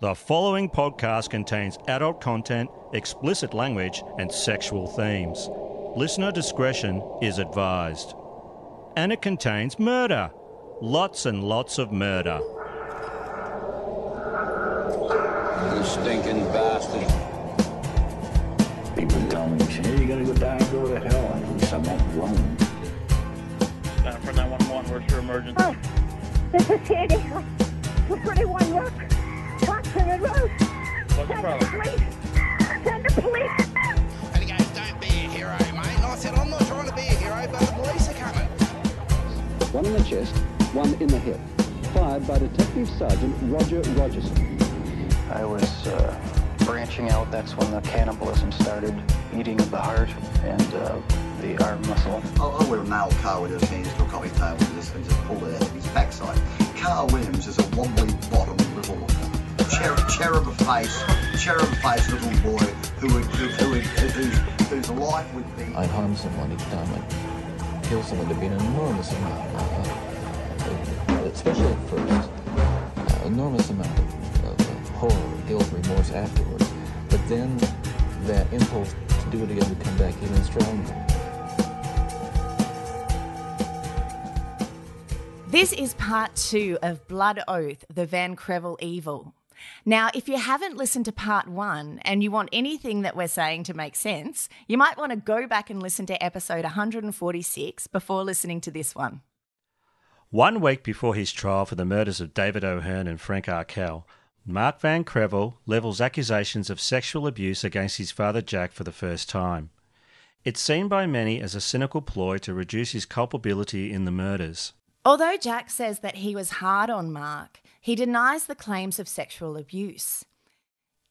The following podcast contains adult content, explicit language, and sexual themes. Listener discretion is advised. And it contains murder. Lots and lots of murder. You stinking bastard. People tell me, hey, you're gonna go die and go to hell. And at least I'm not alone. Center for 911, where's your emergency? Oh, this is Sandy. 231 York. Watson Road. What's the Send the problem? police. Send the police. And he goes, don't be a hero, mate. And I said, I'm not trying to be a hero, but the police are coming. one in the chest, one in the hip. Fired by Detective Sergeant Roger Rogerson. I was uh, branching out. That's when the cannibalism started, eating of the heart and uh, the arm muscle. I, I would have nailed Carl with his hands to a coffee table and just, and just pulled it out of his backside. Carl Williams is a wobbly bottom little cherub, cherub of face, cherub face little boy who would, who, who would, whose, whose life would be. I'd harm someone each time I'd kill someone, there'd be an enormous amount, uh, especially at first, uh, enormous amount of, of uh, horror, guilt, remorse afterwards. But then that impulse to do it again would come back even stronger. This is part two of Blood Oath, the Van Krevel Evil. Now, if you haven't listened to part one and you want anything that we're saying to make sense, you might want to go back and listen to episode 146 before listening to this one. One week before his trial for the murders of David O'Hearn and Frank Arkell, Mark Van Krevel levels accusations of sexual abuse against his father Jack for the first time. It's seen by many as a cynical ploy to reduce his culpability in the murders. Although Jack says that he was hard on Mark, he denies the claims of sexual abuse.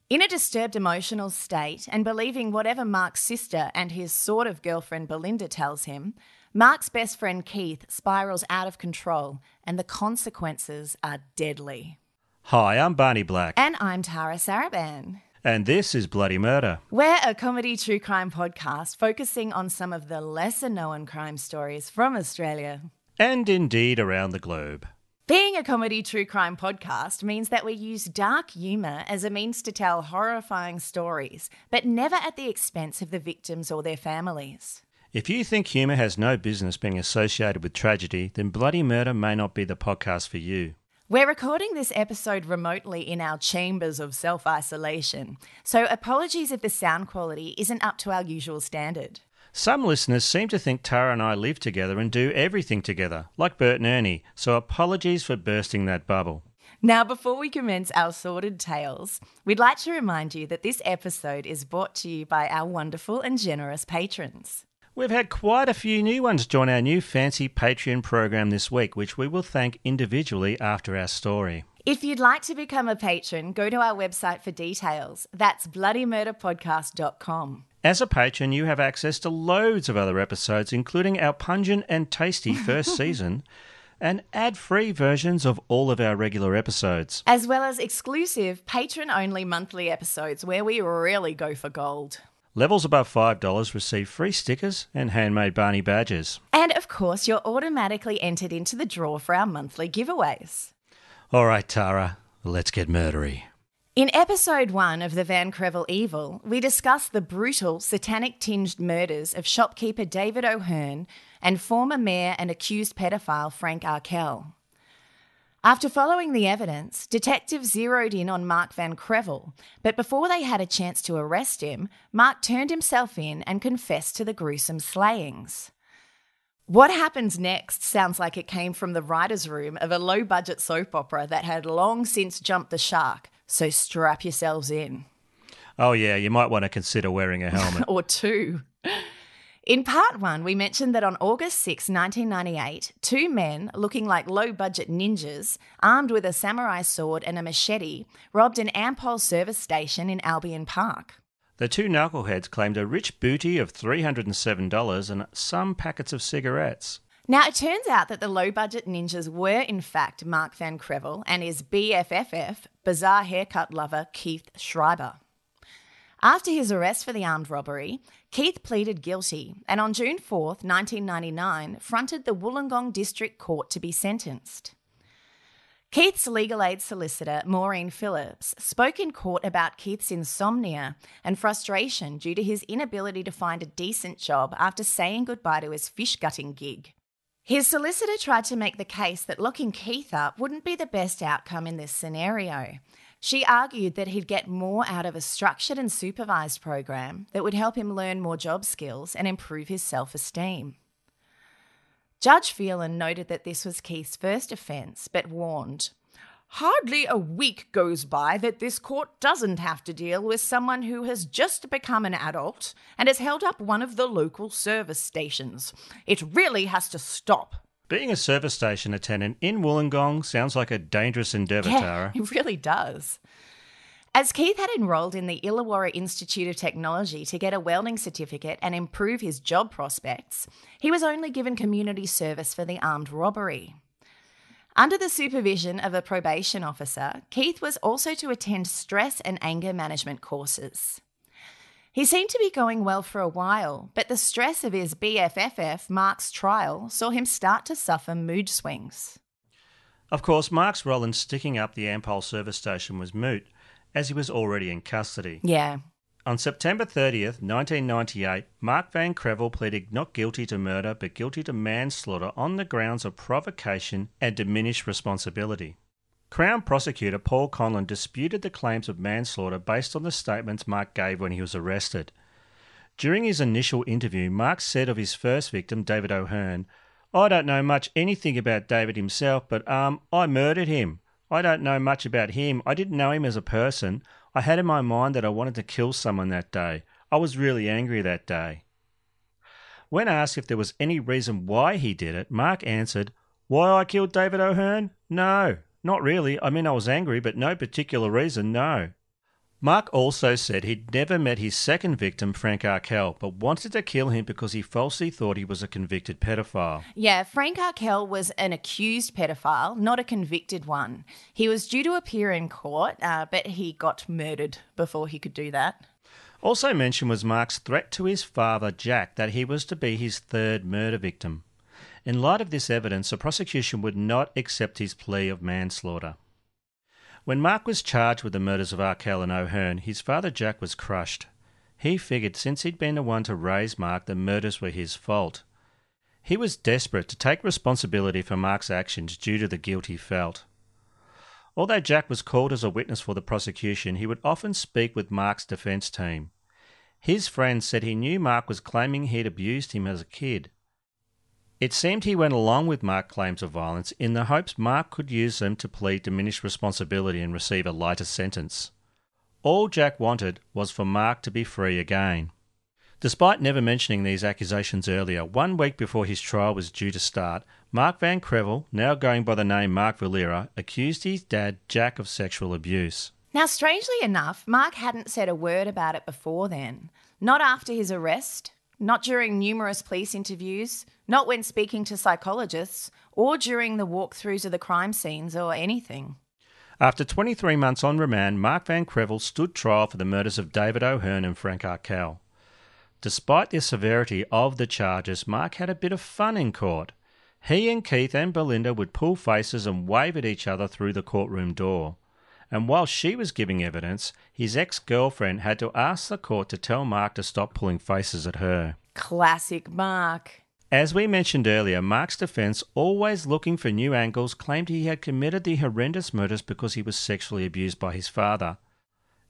In a disturbed emotional state and believing whatever Mark's sister and his sort of girlfriend Belinda tells him, Mark's best friend Keith spirals out of control and the consequences are deadly. Hi, I'm Barney Black, And I'm Tara Saraban. and this is Bloody Murder. We're a comedy true crime podcast focusing on some of the lesser known crime stories from Australia. And indeed around the globe. Being a comedy true crime podcast means that we use dark humour as a means to tell horrifying stories, but never at the expense of the victims or their families. If you think humour has no business being associated with tragedy, then Bloody Murder may not be the podcast for you. We're recording this episode remotely in our chambers of self isolation, so apologies if the sound quality isn't up to our usual standard. Some listeners seem to think Tara and I live together and do everything together, like Bert and Ernie, so apologies for bursting that bubble. Now, before we commence our sordid tales, we'd like to remind you that this episode is brought to you by our wonderful and generous patrons. We've had quite a few new ones join our new fancy Patreon program this week, which we will thank individually after our story. If you'd like to become a patron, go to our website for details. That's bloodymurderpodcast.com. As a patron, you have access to loads of other episodes, including our pungent and tasty first season and ad free versions of all of our regular episodes. As well as exclusive patron only monthly episodes where we really go for gold. Levels above $5 receive free stickers and handmade Barney badges. And of course, you're automatically entered into the draw for our monthly giveaways. All right, Tara, let's get murdery. In episode one of the Van Krevel Evil, we discuss the brutal, satanic tinged murders of shopkeeper David O'Hearn and former mayor and accused pedophile Frank Arkell. After following the evidence, detectives zeroed in on Mark Van Krevel, but before they had a chance to arrest him, Mark turned himself in and confessed to the gruesome slayings. What happens next sounds like it came from the writer's room of a low budget soap opera that had long since jumped the shark, so strap yourselves in. Oh, yeah, you might want to consider wearing a helmet. or two. In part one, we mentioned that on August 6, 1998, two men looking like low budget ninjas, armed with a samurai sword and a machete, robbed an Ampol service station in Albion Park. The two knuckleheads claimed a rich booty of $307 and some packets of cigarettes. Now, it turns out that the low budget ninjas were, in fact, Mark Van Krevel and his BFFF, bizarre haircut lover Keith Schreiber. After his arrest for the armed robbery, Keith pleaded guilty and on June 4th, 1999, fronted the Wollongong District Court to be sentenced. Keith's legal aid solicitor, Maureen Phillips, spoke in court about Keith's insomnia and frustration due to his inability to find a decent job after saying goodbye to his fish gutting gig. His solicitor tried to make the case that locking Keith up wouldn't be the best outcome in this scenario. She argued that he'd get more out of a structured and supervised program that would help him learn more job skills and improve his self esteem. Judge Phelan noted that this was Keith's first offence, but warned Hardly a week goes by that this court doesn't have to deal with someone who has just become an adult and has held up one of the local service stations. It really has to stop. Being a service station attendant in Wollongong sounds like a dangerous endeavour, Yeah, Tara. it really does. As Keith had enrolled in the Illawarra Institute of Technology to get a welding certificate and improve his job prospects, he was only given community service for the armed robbery. Under the supervision of a probation officer, Keith was also to attend stress and anger management courses. He seemed to be going well for a while, but the stress of his BFFF, Mark's trial, saw him start to suffer mood swings. Of course, Mark's role in sticking up the Ampol service station was moot, as he was already in custody. Yeah. On September 30th, 1998, Mark Van Krevel pleaded not guilty to murder but guilty to manslaughter on the grounds of provocation and diminished responsibility. Crown prosecutor Paul Conlon disputed the claims of manslaughter based on the statements Mark gave when he was arrested. During his initial interview, Mark said of his first victim, David O'Hearn, I don't know much anything about David himself, but um, I murdered him. I don't know much about him. I didn't know him as a person. I had in my mind that I wanted to kill someone that day. I was really angry that day. When asked if there was any reason why he did it, Mark answered, Why I killed David O'Hearn? No, not really. I mean, I was angry, but no particular reason, no. Mark also said he'd never met his second victim, Frank Arkell, but wanted to kill him because he falsely thought he was a convicted pedophile. Yeah, Frank Arkell was an accused pedophile, not a convicted one. He was due to appear in court, uh, but he got murdered before he could do that. Also mentioned was Mark's threat to his father, Jack, that he was to be his third murder victim. In light of this evidence, the prosecution would not accept his plea of manslaughter. When Mark was charged with the murders of Arkell and O'Hearn, his father Jack was crushed. He figured since he'd been the one to raise Mark, the murders were his fault. He was desperate to take responsibility for Mark's actions due to the guilt he felt. Although Jack was called as a witness for the prosecution, he would often speak with Mark's defence team. His friends said he knew Mark was claiming he'd abused him as a kid. It seemed he went along with Mark's claims of violence in the hopes Mark could use them to plead diminished responsibility and receive a lighter sentence. All Jack wanted was for Mark to be free again. Despite never mentioning these accusations earlier, one week before his trial was due to start, Mark Van Krevel, now going by the name Mark Valera, accused his dad, Jack, of sexual abuse. Now, strangely enough, Mark hadn't said a word about it before then. Not after his arrest, not during numerous police interviews, not when speaking to psychologists, or during the walkthroughs of the crime scenes or anything. After 23 months on remand, Mark Van Krevel stood trial for the murders of David O'Hearn and Frank Arkell. Despite the severity of the charges, Mark had a bit of fun in court. He and Keith and Belinda would pull faces and wave at each other through the courtroom door. And while she was giving evidence, his ex girlfriend had to ask the court to tell Mark to stop pulling faces at her. Classic Mark. As we mentioned earlier, Mark's defense, always looking for new angles, claimed he had committed the horrendous murders because he was sexually abused by his father.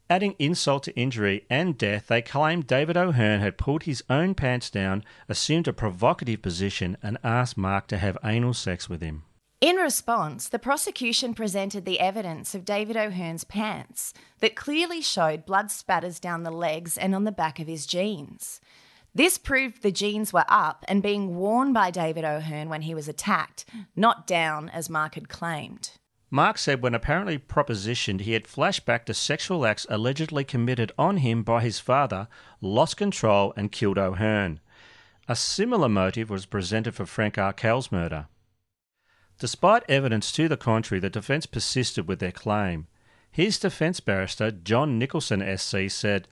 Adding insult to injury and death, they claimed David O'Hearn had pulled his own pants down, assumed a provocative position, and asked Mark to have anal sex with him. In response, the prosecution presented the evidence of David O'Hearn's pants that clearly showed blood spatters down the legs and on the back of his jeans. This proved the jeans were up and being worn by David O'Hearn when he was attacked, not down as Mark had claimed. Mark said when apparently propositioned, he had flashed back to sexual acts allegedly committed on him by his father, lost control, and killed O'Hearn. A similar motive was presented for Frank Arkell's murder. Despite evidence to the contrary, the defence persisted with their claim. His defence barrister, John Nicholson SC, said,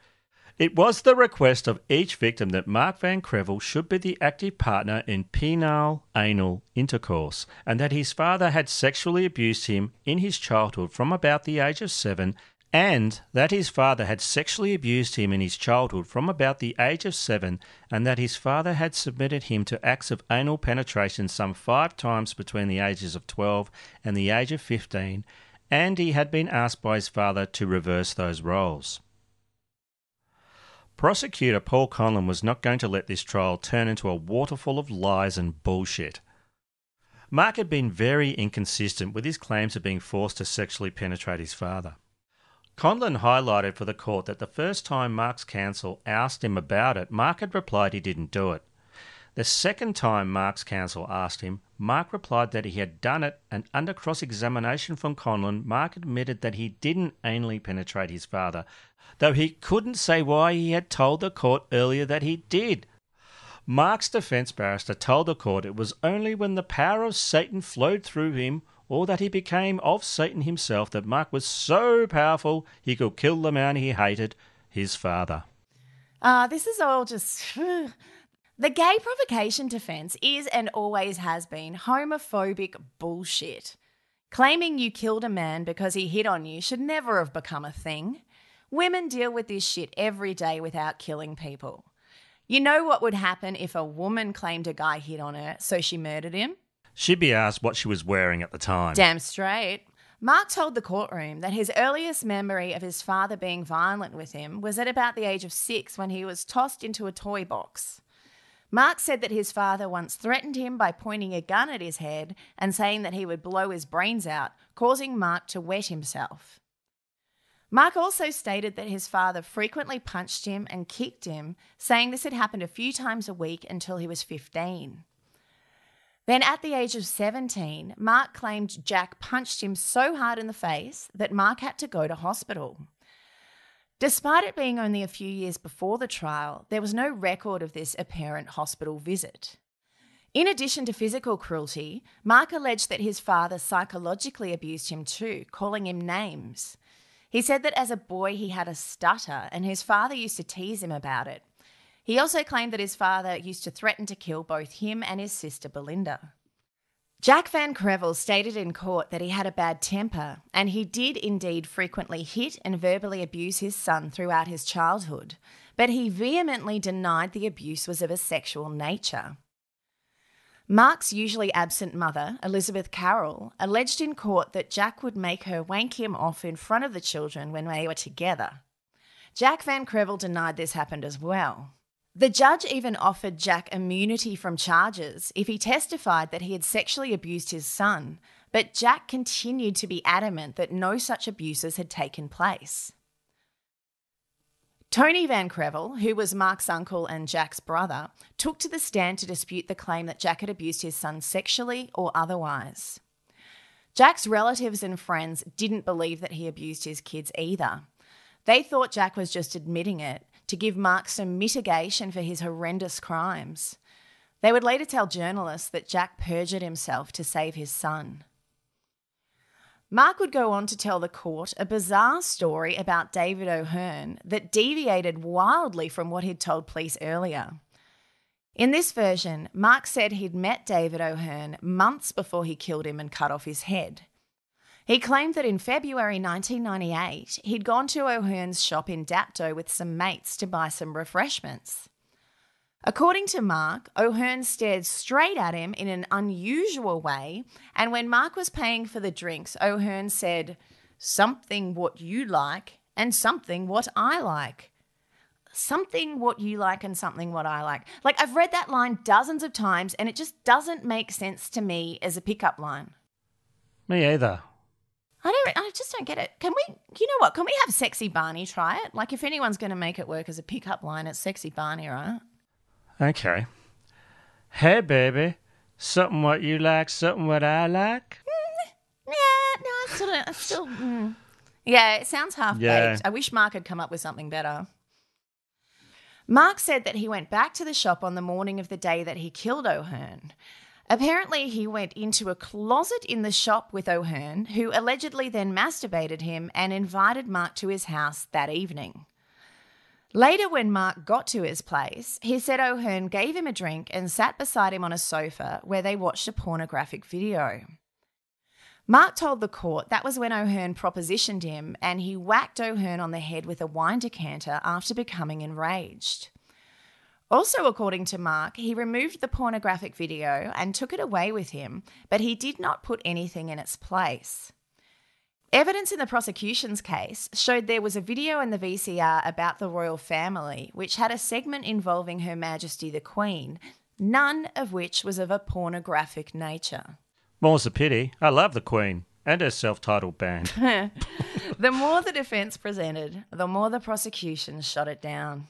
It was the request of each victim that Mark Van Krevel should be the active partner in penile anal intercourse, and that his father had sexually abused him in his childhood from about the age of seven and that his father had sexually abused him in his childhood from about the age of seven, and that his father had submitted him to acts of anal penetration some five times between the ages of 12 and the age of 15, and he had been asked by his father to reverse those roles. Prosecutor Paul Conlon was not going to let this trial turn into a waterfall of lies and bullshit. Mark had been very inconsistent with his claims of being forced to sexually penetrate his father. Conlon highlighted for the court that the first time Mark's counsel asked him about it, Mark had replied he didn't do it. The second time Mark's counsel asked him, Mark replied that he had done it, and under cross examination from Conlon, Mark admitted that he didn't anally penetrate his father, though he couldn't say why he had told the court earlier that he did. Mark's defence barrister told the court it was only when the power of Satan flowed through him or that he became of Satan himself, that Mark was so powerful he could kill the man he hated, his father. Ah, uh, this is all just. the gay provocation defense is and always has been homophobic bullshit. Claiming you killed a man because he hit on you should never have become a thing. Women deal with this shit every day without killing people. You know what would happen if a woman claimed a guy hit on her, so she murdered him? She'd be asked what she was wearing at the time. Damn straight. Mark told the courtroom that his earliest memory of his father being violent with him was at about the age of six when he was tossed into a toy box. Mark said that his father once threatened him by pointing a gun at his head and saying that he would blow his brains out, causing Mark to wet himself. Mark also stated that his father frequently punched him and kicked him, saying this had happened a few times a week until he was 15. Then, at the age of 17, Mark claimed Jack punched him so hard in the face that Mark had to go to hospital. Despite it being only a few years before the trial, there was no record of this apparent hospital visit. In addition to physical cruelty, Mark alleged that his father psychologically abused him too, calling him names. He said that as a boy he had a stutter and his father used to tease him about it. He also claimed that his father used to threaten to kill both him and his sister Belinda. Jack Van Krevel stated in court that he had a bad temper, and he did indeed frequently hit and verbally abuse his son throughout his childhood, but he vehemently denied the abuse was of a sexual nature. Mark's usually absent mother, Elizabeth Carroll, alleged in court that Jack would make her wank him off in front of the children when they were together. Jack Van Krevel denied this happened as well. The judge even offered Jack immunity from charges if he testified that he had sexually abused his son, but Jack continued to be adamant that no such abuses had taken place. Tony Van Krevel, who was Mark's uncle and Jack's brother, took to the stand to dispute the claim that Jack had abused his son sexually or otherwise. Jack's relatives and friends didn't believe that he abused his kids either. They thought Jack was just admitting it to give Mark some mitigation for his horrendous crimes. They would later tell journalists that Jack perjured himself to save his son. Mark would go on to tell the court a bizarre story about David O'Hearn that deviated wildly from what he'd told police earlier. In this version, Mark said he'd met David O'Hearn months before he killed him and cut off his head. He claimed that in February 1998, he'd gone to O'Hearn's shop in Dapto with some mates to buy some refreshments. According to Mark, O'Hearn stared straight at him in an unusual way, and when Mark was paying for the drinks, O'Hearn said, Something what you like and something what I like. Something what you like and something what I like. Like, I've read that line dozens of times, and it just doesn't make sense to me as a pickup line. Me either. I don't. I just don't get it. Can we? You know what? Can we have Sexy Barney try it? Like, if anyone's going to make it work as a pickup line, it's Sexy Barney, right? Okay. Hey, baby. Something what you like, something what I like? Yeah, no, I sort of, I still. Mm. Yeah, it sounds half baked. Yeah. I wish Mark had come up with something better. Mark said that he went back to the shop on the morning of the day that he killed O'Hearn. Apparently, he went into a closet in the shop with O'Hearn, who allegedly then masturbated him and invited Mark to his house that evening. Later, when Mark got to his place, he said O'Hearn gave him a drink and sat beside him on a sofa where they watched a pornographic video. Mark told the court that was when O'Hearn propositioned him and he whacked O'Hearn on the head with a wine decanter after becoming enraged. Also, according to Mark, he removed the pornographic video and took it away with him, but he did not put anything in its place. Evidence in the prosecution's case showed there was a video in the VCR about the royal family, which had a segment involving Her Majesty the Queen, none of which was of a pornographic nature. More's the pity. I love the Queen and her self titled band. the more the defence presented, the more the prosecution shot it down.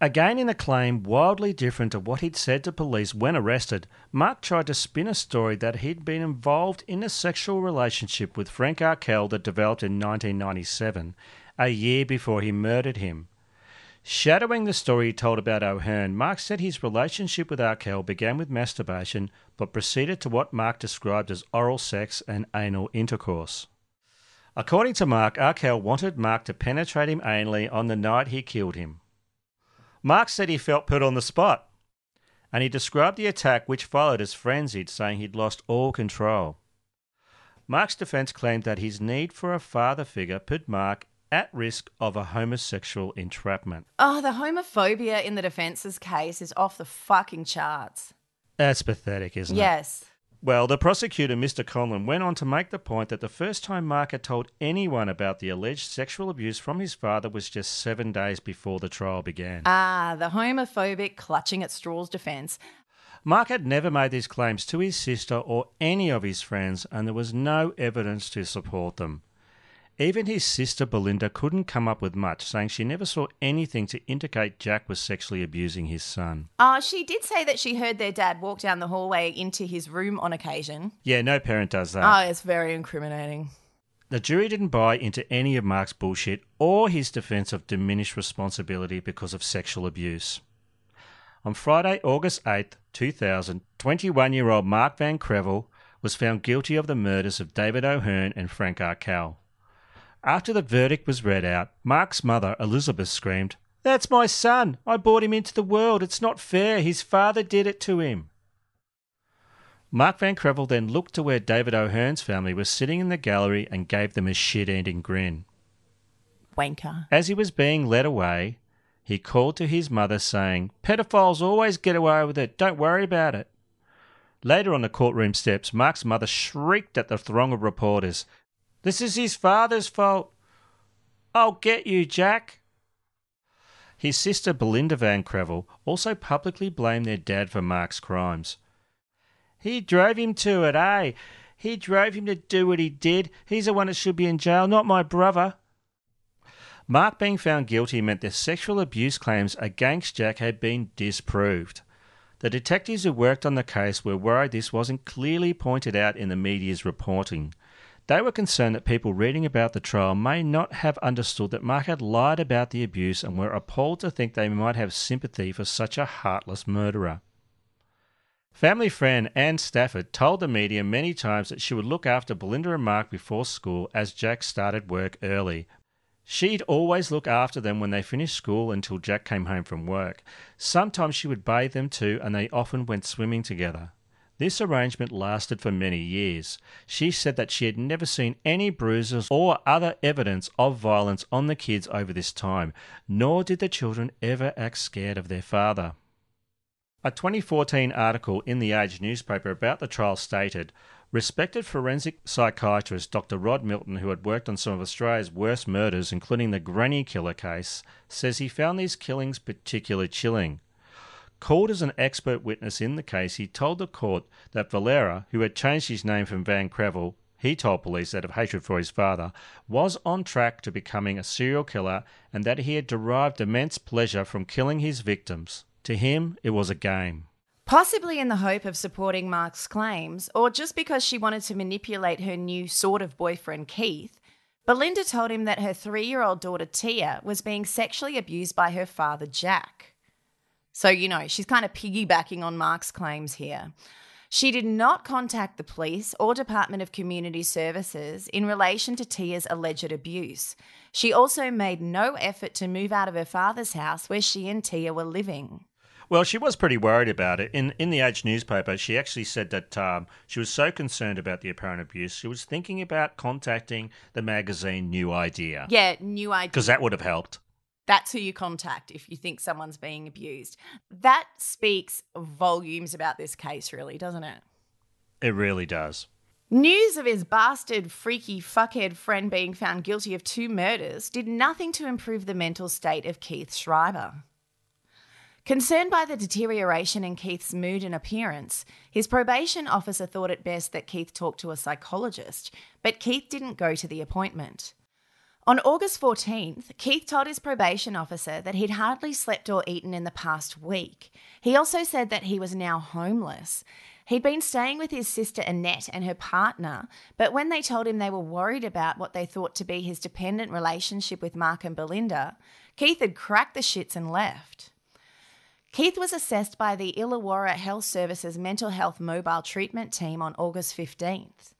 Again, in a claim wildly different to what he'd said to police when arrested, Mark tried to spin a story that he'd been involved in a sexual relationship with Frank Arkell that developed in 1997, a year before he murdered him. Shadowing the story he told about O'Hearn, Mark said his relationship with Arkell began with masturbation but proceeded to what Mark described as oral sex and anal intercourse. According to Mark, Arkell wanted Mark to penetrate him anally on the night he killed him. Mark said he felt put on the spot, and he described the attack which followed as frenzied, saying he'd lost all control. Mark's defense claimed that his need for a father figure put Mark at risk of a homosexual entrapment. Oh, the homophobia in the defence's case is off the fucking charts. That's pathetic, isn't it? Yes. Well, the prosecutor, Mr. Conlon, went on to make the point that the first time Mark had told anyone about the alleged sexual abuse from his father was just seven days before the trial began. Ah, the homophobic clutching at straws defense. Mark had never made these claims to his sister or any of his friends, and there was no evidence to support them. Even his sister Belinda couldn't come up with much, saying she never saw anything to indicate Jack was sexually abusing his son. Oh, she did say that she heard their dad walk down the hallway into his room on occasion. Yeah, no parent does that. Oh, it's very incriminating. The jury didn't buy into any of Mark's bullshit or his defense of diminished responsibility because of sexual abuse. On Friday, August 8th, 2000, 21 year old Mark Van Krevel was found guilty of the murders of David O'Hearn and Frank Arkell. After the verdict was read out, Mark's mother, Elizabeth, screamed, That's my son! I brought him into the world. It's not fair. His father did it to him. Mark Van Krevel then looked to where David O'Hearn's family was sitting in the gallery and gave them a shit ending grin. Wanker. As he was being led away, he called to his mother, saying, Pedophiles always get away with it. Don't worry about it. Later on the courtroom steps, Mark's mother shrieked at the throng of reporters, This is his father's fault. I'll get you, Jack. His sister Belinda Van Krevel also publicly blamed their dad for Mark's crimes. He drove him to it, eh? He drove him to do what he did. He's the one that should be in jail, not my brother. Mark being found guilty meant the sexual abuse claims against Jack had been disproved. The detectives who worked on the case were worried this wasn't clearly pointed out in the media's reporting. They were concerned that people reading about the trial may not have understood that Mark had lied about the abuse and were appalled to think they might have sympathy for such a heartless murderer. Family friend Anne Stafford told the media many times that she would look after Belinda and Mark before school as Jack started work early. She'd always look after them when they finished school until Jack came home from work. Sometimes she would bathe them too, and they often went swimming together. This arrangement lasted for many years. She said that she had never seen any bruises or other evidence of violence on the kids over this time, nor did the children ever act scared of their father. A 2014 article in the Age newspaper about the trial stated Respected forensic psychiatrist Dr. Rod Milton, who had worked on some of Australia's worst murders, including the Granny Killer case, says he found these killings particularly chilling. Called as an expert witness in the case, he told the court that Valera, who had changed his name from Van Krevel, he told police out of hatred for his father, was on track to becoming a serial killer and that he had derived immense pleasure from killing his victims. To him, it was a game. Possibly in the hope of supporting Mark's claims, or just because she wanted to manipulate her new sort of boyfriend, Keith, Belinda told him that her three year old daughter, Tia, was being sexually abused by her father, Jack. So, you know, she's kind of piggybacking on Mark's claims here. She did not contact the police or Department of Community Services in relation to Tia's alleged abuse. She also made no effort to move out of her father's house where she and Tia were living. Well, she was pretty worried about it. In in the Age newspaper, she actually said that um, she was so concerned about the apparent abuse, she was thinking about contacting the magazine New Idea. Yeah, new idea. Because that would have helped. That's who you contact if you think someone's being abused. That speaks volumes about this case, really, doesn't it? It really does. News of his bastard, freaky, fuckhead friend being found guilty of two murders did nothing to improve the mental state of Keith Schreiber. Concerned by the deterioration in Keith's mood and appearance, his probation officer thought it best that Keith talk to a psychologist, but Keith didn't go to the appointment. On August 14th, Keith told his probation officer that he'd hardly slept or eaten in the past week. He also said that he was now homeless. He'd been staying with his sister Annette and her partner, but when they told him they were worried about what they thought to be his dependent relationship with Mark and Belinda, Keith had cracked the shits and left. Keith was assessed by the Illawarra Health Services Mental Health Mobile Treatment Team on August 15th.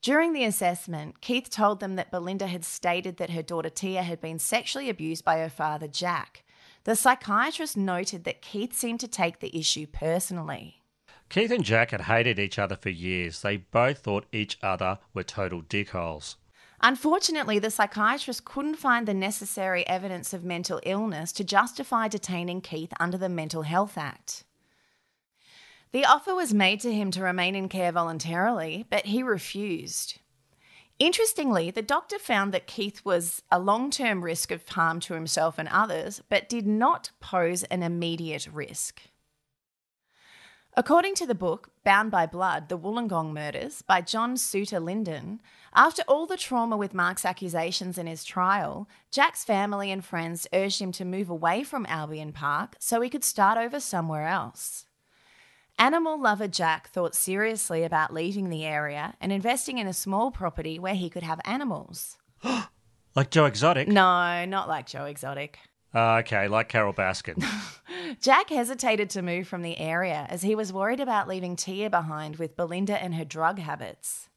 During the assessment, Keith told them that Belinda had stated that her daughter Tia had been sexually abused by her father Jack. The psychiatrist noted that Keith seemed to take the issue personally. Keith and Jack had hated each other for years. They both thought each other were total dickholes. Unfortunately, the psychiatrist couldn't find the necessary evidence of mental illness to justify detaining Keith under the Mental Health Act. The offer was made to him to remain in care voluntarily, but he refused. Interestingly, the doctor found that Keith was a long term risk of harm to himself and others, but did not pose an immediate risk. According to the book Bound by Blood The Wollongong Murders by John Suter Linden, after all the trauma with Mark's accusations in his trial, Jack's family and friends urged him to move away from Albion Park so he could start over somewhere else. Animal lover Jack thought seriously about leaving the area and investing in a small property where he could have animals. Like Joe Exotic? No, not like Joe Exotic. Uh, okay, like Carole Baskin. Jack hesitated to move from the area as he was worried about leaving Tia behind with Belinda and her drug habits.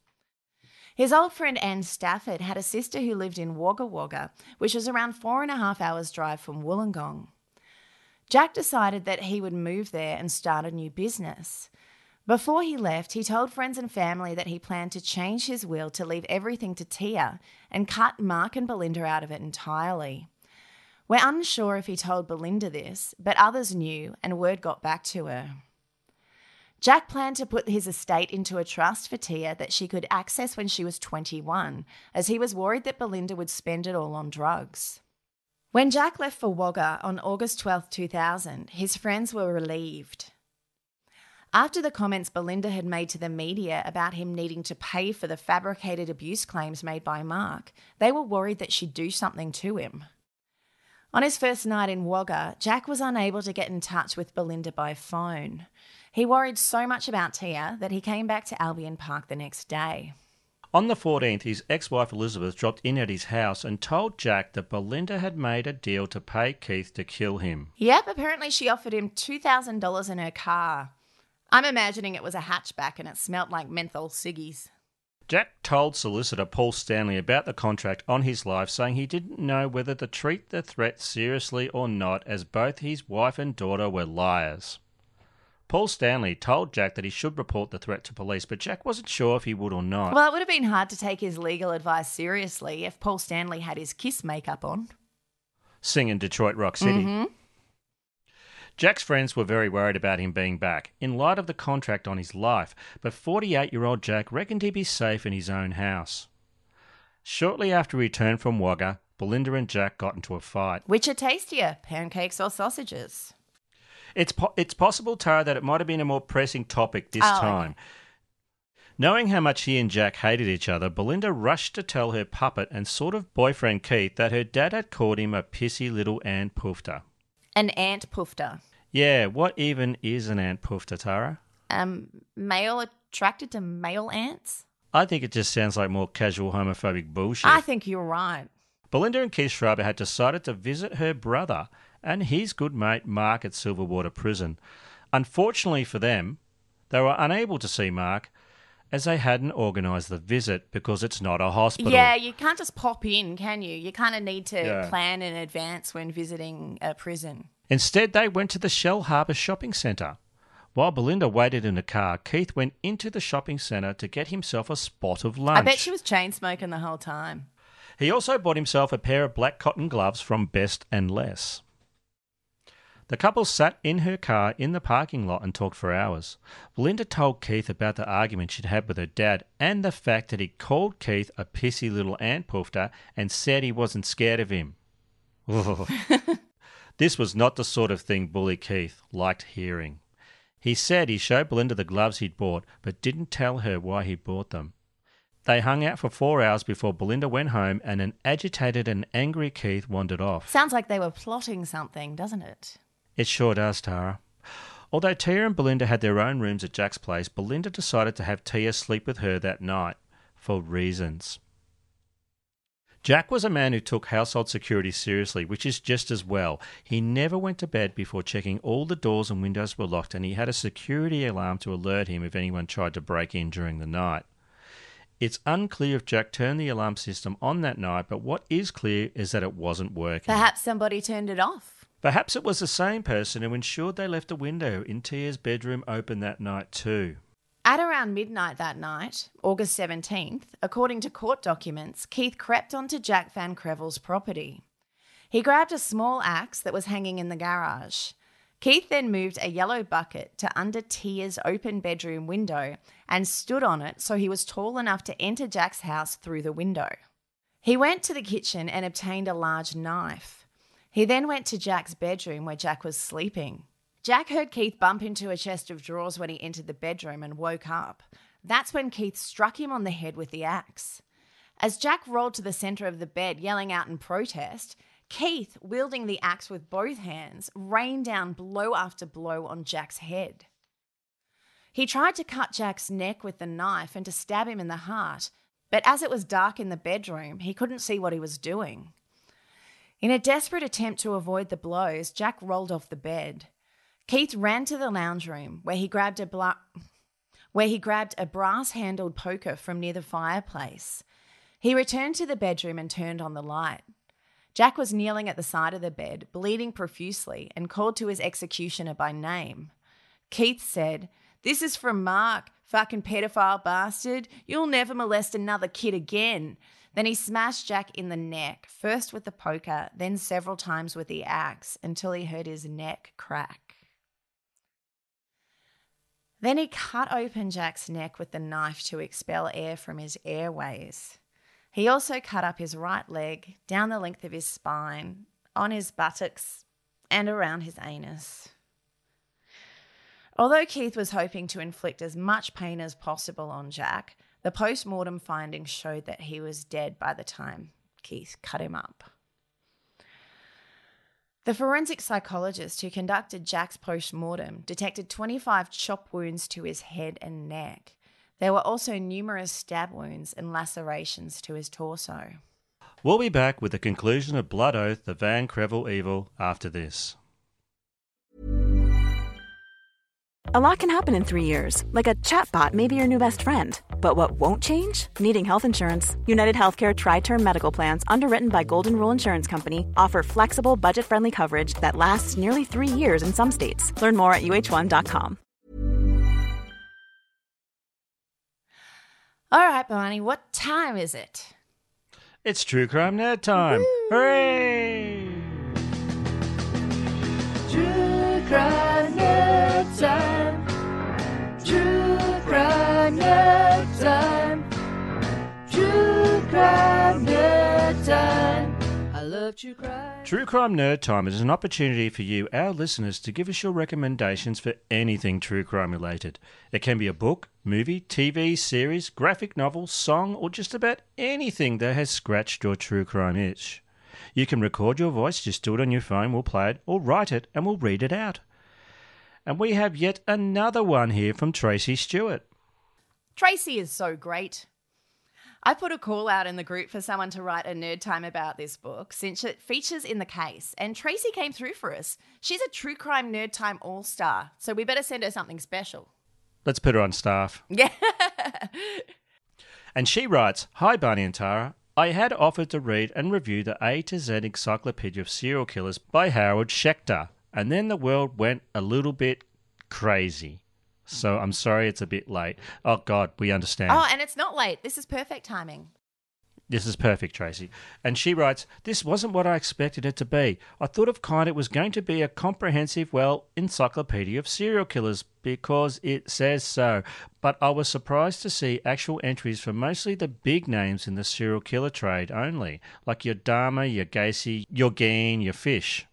His old friend Anne Stafford had a sister who lived in Wagga Wagga, which was around four and a half hours' drive from Wollongong. Jack decided that he would move there and start a new business. Before he left, he told friends and family that he planned to change his will to leave everything to Tia and cut Mark and Belinda out of it entirely. We're unsure if he told Belinda this, but others knew and word got back to her. Jack planned to put his estate into a trust for Tia that she could access when she was 21, as he was worried that Belinda would spend it all on drugs. When Jack left for Wagga on August 12, 2000, his friends were relieved. After the comments Belinda had made to the media about him needing to pay for the fabricated abuse claims made by Mark, they were worried that she'd do something to him. On his first night in Wagga, Jack was unable to get in touch with Belinda by phone. He worried so much about Tia that he came back to Albion Park the next day. On the 14th, his ex wife Elizabeth dropped in at his house and told Jack that Belinda had made a deal to pay Keith to kill him. Yep, apparently she offered him $2,000 in her car. I'm imagining it was a hatchback and it smelt like menthol ciggies. Jack told solicitor Paul Stanley about the contract on his life, saying he didn't know whether to treat the threat seriously or not, as both his wife and daughter were liars. Paul Stanley told Jack that he should report the threat to police, but Jack wasn't sure if he would or not. Well, it would have been hard to take his legal advice seriously if Paul Stanley had his kiss makeup on. Singing Detroit Rock City. Mhm. Jack's friends were very worried about him being back, in light of the contract on his life, but 48 year old Jack reckoned he'd be safe in his own house. Shortly after he returned from Wagga, Belinda and Jack got into a fight. Which are tastier, pancakes or sausages? It's po- it's possible, Tara, that it might have been a more pressing topic this Oh, okay. time. Knowing how much he and Jack hated each other, Belinda rushed to tell her puppet and sort of boyfriend Keith that her dad had called him a pissy little ant poofter. An ant poofter. Yeah, what even is an ant poof, Tatara? Um, male attracted to male ants? I think it just sounds like more casual homophobic bullshit. I think you're right. Belinda and Keith Schreiber had decided to visit her brother and his good mate Mark at Silverwater Prison. Unfortunately for them, they were unable to see Mark as they hadn't organised the visit because it's not a hospital. Yeah, you can't just pop in, can you? You kind of need to Yeah. plan in advance when visiting a prison. Instead, they went to the Shellharbour shopping centre. While Belinda waited in the car, Keith went into the shopping centre to get himself a spot of lunch. I bet she was chain smoking the whole time. He also bought himself a pair of black cotton gloves from Best and Less. The couple sat in her car in the parking lot and talked for hours. Belinda told Keith about the argument she'd had with her dad and the fact that he called Keith a pissy little ant poofter and said he wasn't scared of him. this was not the sort of thing Bully Keith liked hearing. He said he showed Belinda the gloves he'd bought, but didn't tell her why he bought them. They hung out for four hours before Belinda went home and an agitated and angry Keith wandered off. Sounds like they were plotting something, doesn't it? It sure does, Tara. Although Tia and Belinda had their own rooms at Jack's place, Belinda decided to have Tia sleep with her that night for reasons. Jack was a man who took household security seriously, which is just as well. He never went to bed before checking all the doors and windows were locked, and he had a security alarm to alert him if anyone tried to break in during the night. It's unclear if Jack turned the alarm system on that night, but what is clear is that it wasn't working. Perhaps somebody turned it off. Perhaps it was the same person who ensured they left a window in Tia's bedroom open that night, too. At around midnight that night, August 17th, according to court documents, Keith crept onto Jack Van Krevel's property. He grabbed a small axe that was hanging in the garage. Keith then moved a yellow bucket to under Tia's open bedroom window and stood on it so he was tall enough to enter Jack's house through the window. He went to the kitchen and obtained a large knife. He then went to Jack's bedroom where Jack was sleeping. Jack heard Keith bump into a chest of drawers when he entered the bedroom and woke up. That's when Keith struck him on the head with the axe. As Jack rolled to the center of the bed, yelling out in protest, Keith, wielding the axe with both hands, rained down blow after blow on Jack's head. He tried to cut Jack's neck with the knife and to stab him in the heart, but as it was dark in the bedroom, he couldn't see what he was doing. In a desperate attempt to avoid the blows, Jack rolled off the bed. Keith ran to the lounge room where he grabbed a bla- where he grabbed a brass-handled poker from near the fireplace. He returned to the bedroom and turned on the light. Jack was kneeling at the side of the bed, bleeding profusely, and called to his executioner by name. Keith said, This is from Mark, fucking pedophile bastard. You'll never molest another kid again. Then he smashed Jack in the neck, first with the poker, then several times with the axe, until he heard his neck crack. Then he cut open Jack's neck with the knife to expel air from his airways. He also cut up his right leg, down the length of his spine, on his buttocks, and around his anus. Although Keith was hoping to inflict as much pain as possible on Jack, the post mortem findings showed that he was dead by the time Keith cut him up. The forensic psychologist who conducted Jack's post mortem detected 25 chop wounds to his head and neck. There were also numerous stab wounds and lacerations to his torso. We'll be back with the conclusion of Blood Oath, the Van Krevel Evil, after this. A lot can happen in three years, like a chatbot may be your new best friend. But what won't change? Needing health insurance. United Healthcare TriTerm Medical Plans, underwritten by Golden Rule Insurance Company, offer flexible, budget friendly coverage that lasts nearly three years in some states. Learn more at uh1.com. All right, Bonnie, what time is it? It's True Crime Nerd Time! Hooray! True crime. True Crime Nerd Time is an opportunity for you, our listeners, to give us your recommendations for anything true crime related. It can be a book, movie, TV, series, graphic novel, song, or just about anything that has scratched your true crime itch. You can record your voice, just do it on your phone, we'll play it, or write it and we'll read it out. And we have yet another one here from Tracy Stewart. Tracy is so great. I put a call out in the group for someone to write a nerd time about this book since it features in the case, and Tracy came through for us. She's a true crime nerd time all star, so we better send her something special. Let's put her on staff. Yeah. And she writes Hi, Barney and Tara. I had offered to read and review the A to Z Encyclopedia of Serial Killers by Howard Schechter, and then the world went a little bit crazy. So I'm sorry it's a bit late. Oh, God, we understand. oh, and it's not late. This is perfect timing. This is perfect, Tracy. And she writes, This wasn't what I expected it to be. I thought of kind it was going to be a comprehensive, well, encyclopedia of serial killers because it says so. But I was surprised to see actual entries for mostly the big names in the serial killer trade only, like your Dahmer, your Gacy, your Gein, your Fish.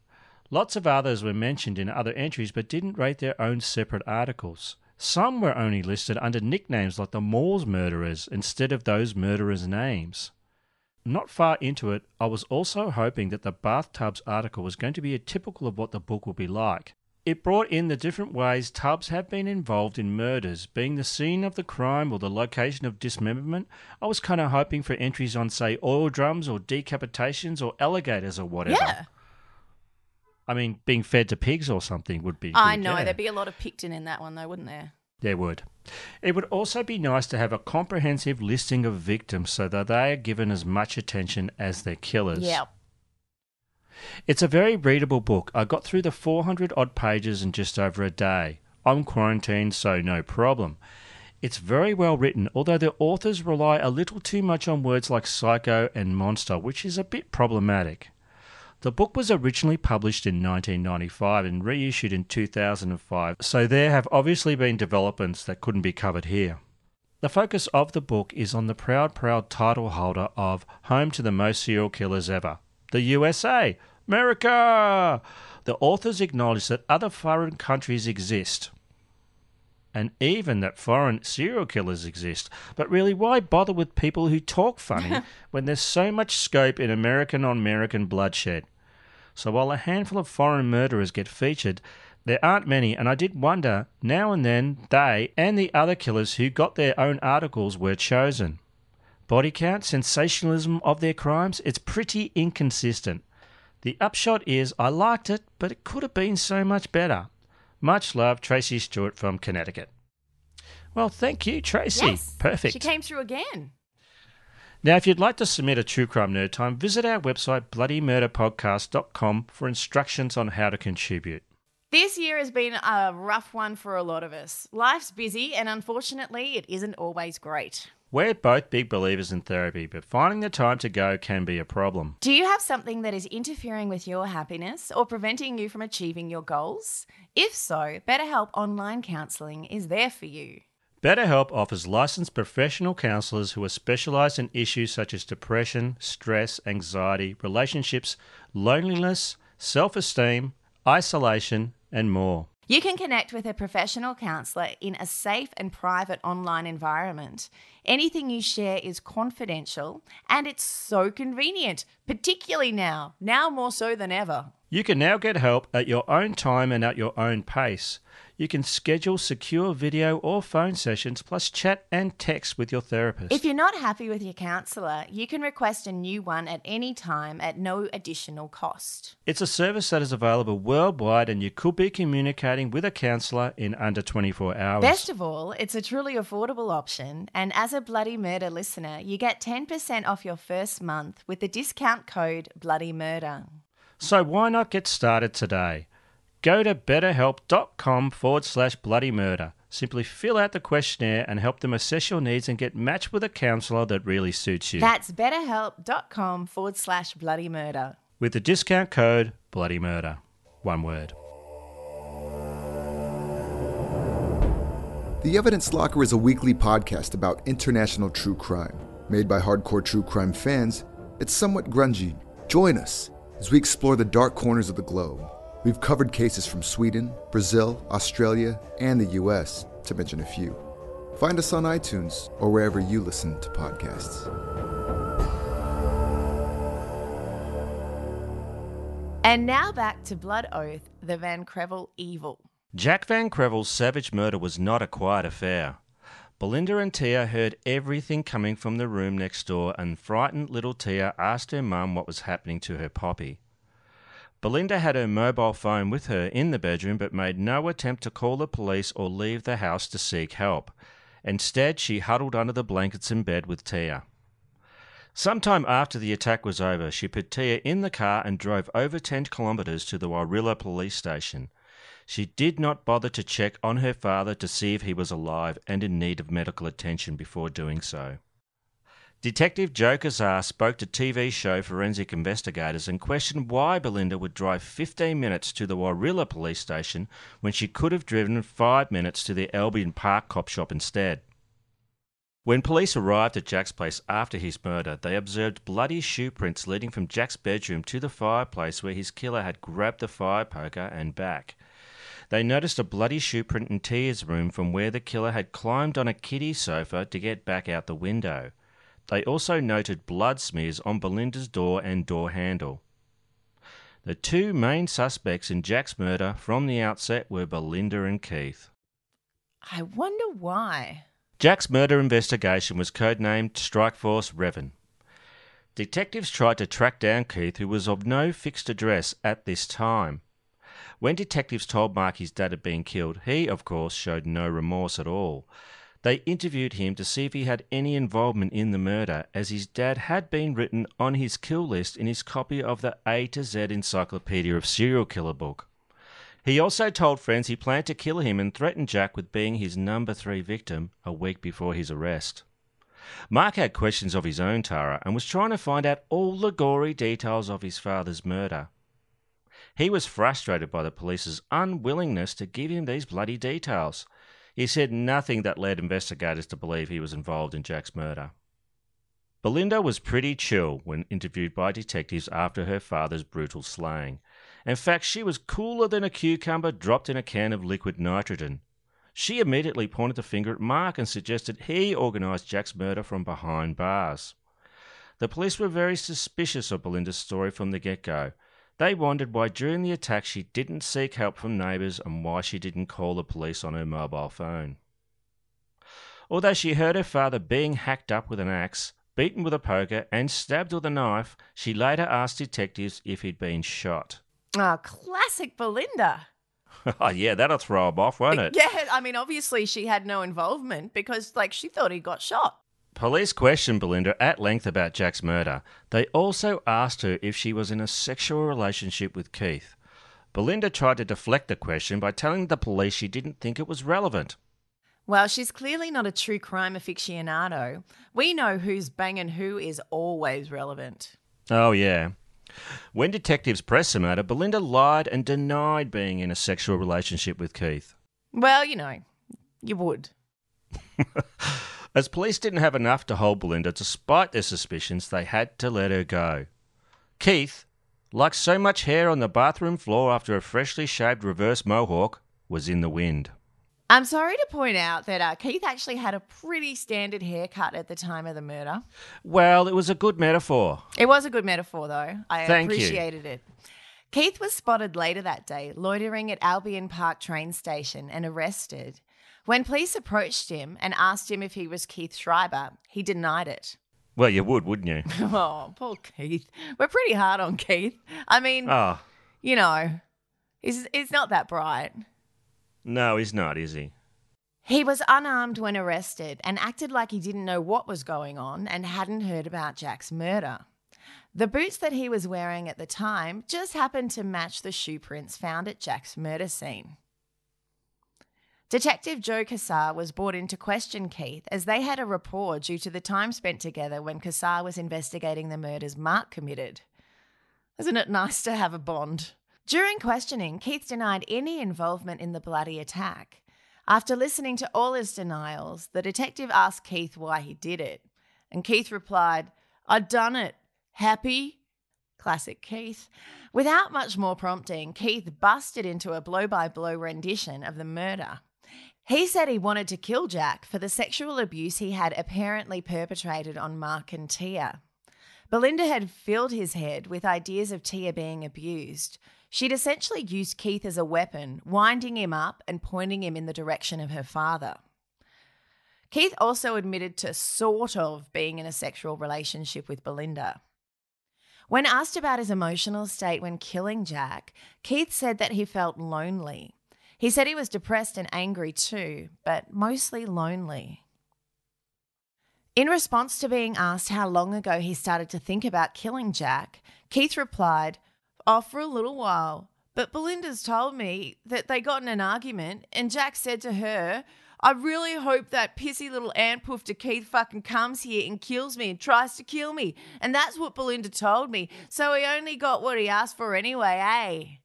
Lots of others were mentioned in other entries but didn't rate their own separate articles. Some were only listed under nicknames like the Moors murderers instead of those murderers' names. Not far into it, I was also hoping that the bathtubs article was going to be a typical of what the book will be like. It brought in the different ways tubs have been involved in murders, being the scene of the crime or the location of dismemberment. I was kind of hoping for entries on, say, oil drums or decapitations or alligators or whatever. Yeah. I mean, being fed to pigs or something would be. I good, know. yeah. There'd be a lot of Pickton in that one, though, wouldn't there? There would. It would also be nice to have a comprehensive listing of victims so that they are given as much attention as their killers. Yeah. It's a very readable book. I got through the 400 odd pages in just over a day. I'm quarantined, so no problem. It's very well written, although the authors rely a little too much on words like psycho and monster, which is a bit problematic. The book was originally published in 1995 and reissued in 2005, so there have obviously been developments that couldn't be covered here. The focus of the book is on the proud, proud title holder of Home to the Most Serial Killers Ever, the USA, America! The authors acknowledge that other foreign countries exist, and even that foreign serial killers exist. But really, why bother with people who talk funny when there's so much scope in American on American bloodshed? So while a handful of foreign murderers get featured, there aren't many, and I did wonder now and then they and the other killers who got their own articles were chosen. Body count, sensationalism of their crimes, it's pretty inconsistent. The upshot is I liked it, but it could have been so much better. Much love, Tracy Stewart from Connecticut. Well, thank you, Tracy. Yes. Perfect. She came through again. Now, if you'd like to submit a True Crime Nerd Time, visit our website, bloodymurderpodcast.com, for instructions on how to contribute. This year has been a rough one for a lot of us. Life's busy, and unfortunately, it isn't always great. We're both big believers in therapy, but finding the time to go can be a problem. Do you have something that is interfering with your happiness or preventing you from achieving your goals? If so, BetterHelp Online Counseling is there for you. BetterHelp offers licensed professional counselors who are specialized in issues such as depression, stress, anxiety, relationships, loneliness, self esteem, isolation, and more. You can connect with a professional counselor in a safe and private online environment. Anything you share is confidential and it's so convenient, particularly now, now more so than ever. You can now get help at your own time and at your own pace. You can schedule secure video or phone sessions, plus chat and text with your therapist. If you're not happy with your counsellor, you can request a new one at any time at no additional cost. It's a service that is available worldwide, and you could be communicating with a counsellor in under 24 hours. Best of all, it's a truly affordable option, and as a Bloody Murder listener, you get 10% off your first month with the discount code Bloody Murder. So why not get started today? Go to betterhelp.com forward slash bloody murder. Simply fill out the questionnaire and help them assess your needs and get matched with a counsellor that really suits you. That's betterhelp.com forward slash bloody murder. with the discount code bloody murder. One word. The Evidence Locker is a weekly podcast about international true crime. Made by hardcore true crime fans, it's somewhat grungy. Join us as we explore the dark corners of the globe. We've covered cases from Sweden, Brazil, Australia, and the US, to mention a few. Find us on iTunes or wherever you listen to podcasts. And now back to Blood Oath, the Van Krevel Evil. Jack Van Krevel's savage murder was not a quiet affair. Belinda and Tia heard everything coming from the room next door, and frightened little Tia asked her mum what was happening to her poppy. Belinda had her mobile phone with her in the bedroom but made no attempt to call the police or leave the house to seek help. Instead, she huddled under the blankets in bed with Tia. Sometime after the attack was over, she put Tia in the car and drove over 10 kilometres to the Warilla police station. She did not bother to check on her father to see if he was alive and in need of medical attention before doing so. Detective Joe Cassar spoke to TV show forensic investigators and questioned why Belinda would drive 15 minutes to the Warilla police station when she could have driven 5 minutes to the Albion Park cop shop instead. When police arrived at Jack's place after his murder, they observed bloody shoe prints leading from Jack's bedroom to the fireplace where his killer had grabbed the fire poker and back. They noticed a bloody shoe print in Tia's room from where the killer had climbed on a kiddie sofa to get back out the window. They also noted blood smears on Belinda's door and door handle. The two main suspects in Jack's murder from the outset were Belinda and Keith. I wonder why. Jack's murder investigation was codenamed Strikeforce Revan. Detectives tried to track down Keith, who was of no fixed address at this time. When detectives told Mark his dad had been killed, he, of course, showed no remorse at all. They interviewed him to see if he had any involvement in the murder, as his dad had been written on his kill list in his copy of the A to Z Encyclopedia of Serial Killer book. He also told friends he planned to kill him and threatened Jack with being his number three victim a week before his arrest. Mark had questions of his own, Tara, and was trying to find out all the gory details of his father's murder. He was frustrated by the police's unwillingness to give him these bloody details. He said nothing that led investigators to believe he was involved in Jack's murder. Belinda was pretty chill when interviewed by detectives after her father's brutal slaying. In fact, she was cooler than a cucumber dropped in a can of liquid nitrogen. She immediately pointed the finger at Mark and suggested he organised Jack's murder from behind bars. The police were very suspicious of Belinda's story from the get go. They wondered why during the attack she didn't seek help from neighbours and why she didn't call the police on her mobile phone. Although she heard her father being hacked up with an axe, beaten with a poker, and stabbed with a knife, she later asked detectives if he'd been shot. Ah, classic Belinda. oh, yeah, that'll throw him off, won't it? Yeah, I mean, obviously she had no involvement because, like, she thought he got shot. Police questioned Belinda at length about Jack's murder. They also asked her if she was in a sexual relationship with Keith. Belinda tried to deflect the question by telling the police she didn't think it was relevant. Well, she's clearly not a true crime aficionado. We know who's banging who is always relevant. Oh, yeah. When detectives pressed the matter, Belinda lied and denied being in a sexual relationship with Keith. Well, you know, you would. As police didn't have enough to hold Belinda despite their suspicions, they had to let her go. Keith, like so much hair on the bathroom floor after a freshly shaved reverse mohawk, was in the wind. I'm sorry to point out that uh, Keith actually had a pretty standard haircut at the time of the murder. Well, it was a good metaphor. It was a good metaphor, though. I Thank you. appreciated it. Keith was spotted later that day loitering at Albion Park train station and arrested. When police approached him and asked him if he was Keith Schreiber, he denied it. Well, you would, wouldn't you? oh, poor Keith. We're pretty hard on Keith. I mean, Oh, you know, he's, he's not that bright. no, he's not, is he? He was unarmed when arrested and acted like he didn't know what was going on and hadn't heard about Jack's murder. The boots that he was wearing at the time just happened to match the shoe prints found at Jack's murder scene. Detective Joe Cassar was brought in to question Keith as they had a rapport due to the time spent together when Cassar was investigating the murders Mark committed. Isn't it nice to have a bond? During questioning, Keith denied any involvement in the bloody attack. After listening to all his denials, the detective asked Keith why he did it. And Keith replied, I'd done it. Happy? Classic Keith. Without much more prompting, Keith busted into a blow by blow rendition of the murder. He said he wanted to kill Jack for the sexual abuse he had apparently perpetrated on Mark and Tia. Belinda had filled his head with ideas of Tia being abused. She'd essentially used Keith as a weapon, winding him up and pointing him in the direction of her father. Keith also admitted to sort of being in a sexual relationship with Belinda. When asked about his emotional state when killing Jack, Keith said that he felt lonely. He said he was depressed and angry too, but mostly lonely. In response to being asked how long ago he started to think about killing Jack, Keith replied, Oh, for a little while. But Belinda's told me that they got in an argument, and Jack said to her, I really hope that pissy little ant poofter Keith fucking comes here and kills me and tries to kill me. And that's what Belinda told me. So he only got what he asked for anyway, eh?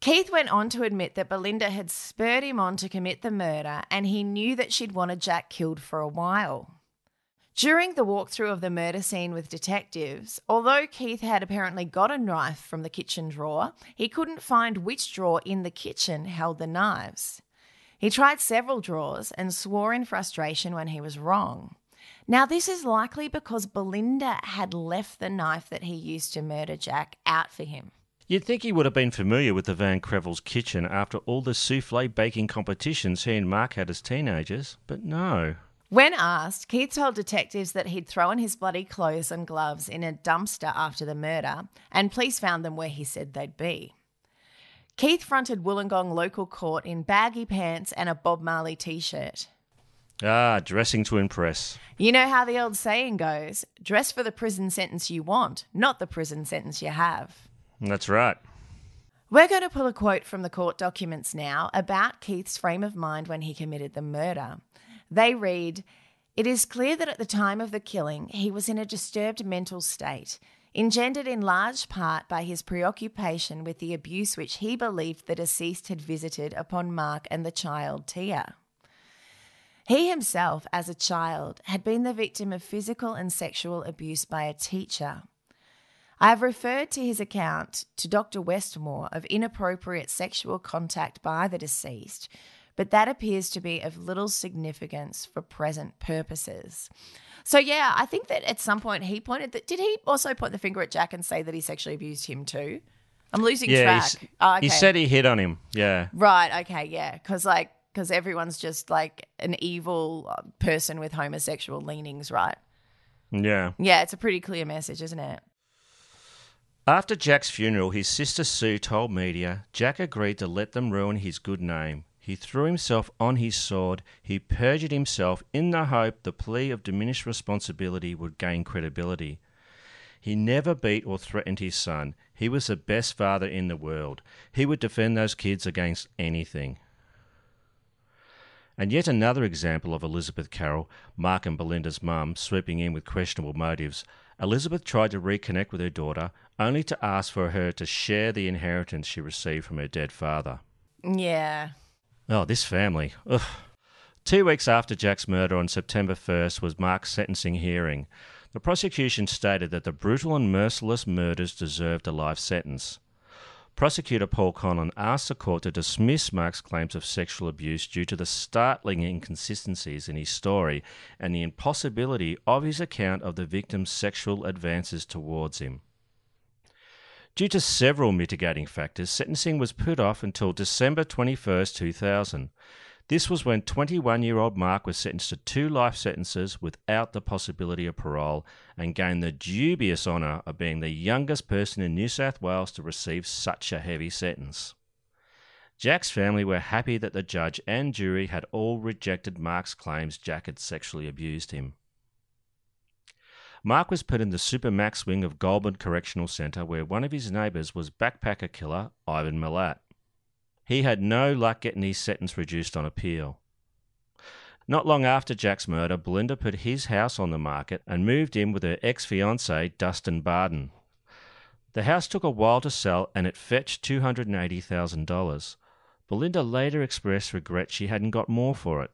Keith went on to admit that Belinda had spurred him on to commit the murder and he knew that she'd wanted Jack killed for a while. During the walkthrough of the murder scene with detectives, although Keith had apparently got a knife from the kitchen drawer, he couldn't find which drawer in the kitchen held the knives. He tried several drawers and swore in frustration when he was wrong. Now, this is likely because Belinda had left the knife that he used to murder Jack out for him. You'd think he would have been familiar with the Van Krevel's kitchen after all the souffle baking competitions he and Mark had as teenagers, but no. When asked, Keith told detectives that he'd thrown his bloody clothes and gloves in a dumpster after the murder, and police found them where he said they'd be. Keith fronted Wollongong local court in baggy pants and a Bob Marley t shirt. Ah, dressing to impress. You know how the old saying goes dress for the prison sentence you want, not the prison sentence you have. That's right. We're going to pull a quote from the court documents now about Keith's frame of mind when he committed the murder. They read It is clear that at the time of the killing, he was in a disturbed mental state engendered in large part by his preoccupation with the abuse which he believed the deceased had visited upon Mark and the child Tia. He himself, as a child, had been the victim of physical and sexual abuse by a teacher. I have referred to his account to Dr. Westmore of inappropriate sexual contact by the deceased, but that appears to be of little significance for present purposes. So yeah, I think that at some point he pointed that. Did he also point the finger at Jack and say that he sexually abused him too? I'm losing yeah, track. Oh, okay. he said he hit on him. Yeah. Right. Okay. Yeah. Because like, because everyone's just like an evil uh, person with homosexual leanings, right? Yeah. Yeah. It's a pretty clear message, isn't it? After Jack's funeral, his sister Sue told media Jack agreed to let them ruin his good name. He threw himself on his sword. He perjured himself in the hope the plea of diminished responsibility would gain credibility. He never beat or threatened his son. He was the best father in the world. He would defend those kids against anything. And yet another example of Elizabeth Carroll, Mark and Belinda's mum, swooping in with questionable motives. Elizabeth tried to reconnect with her daughter, only to ask for her to share the inheritance she received from her dead father. Yeah. Oh, this family. Ugh. Two weeks after Jack's murder on September 1st was Mark's sentencing hearing. The prosecution stated that the brutal and merciless murders deserved a life sentence. Prosecutor Paul Conlon asked the court to dismiss Mark's claims of sexual abuse due to the startling inconsistencies in his story and the impossibility of his account of the victim's sexual advances towards him. Due to several mitigating factors, sentencing was put off until December 21, 2000. This was when 21 year old Mark was sentenced to two life sentences without the possibility of parole and gained the dubious honour of being the youngest person in New South Wales to receive such a heavy sentence. Jack's family were happy that the judge and jury had all rejected Mark's claims Jack had sexually abused him. Mark was put in the Supermax wing of Goulburn Correctional Centre, where one of his neighbours was backpacker killer Ivan Milat. He had no luck getting his sentence reduced on appeal. Not long after Jack's murder, Belinda put his house on the market and moved in with her ex fiance, Dustin Barden. The house took a while to sell and it fetched $280,000. Belinda later expressed regret she hadn't got more for it.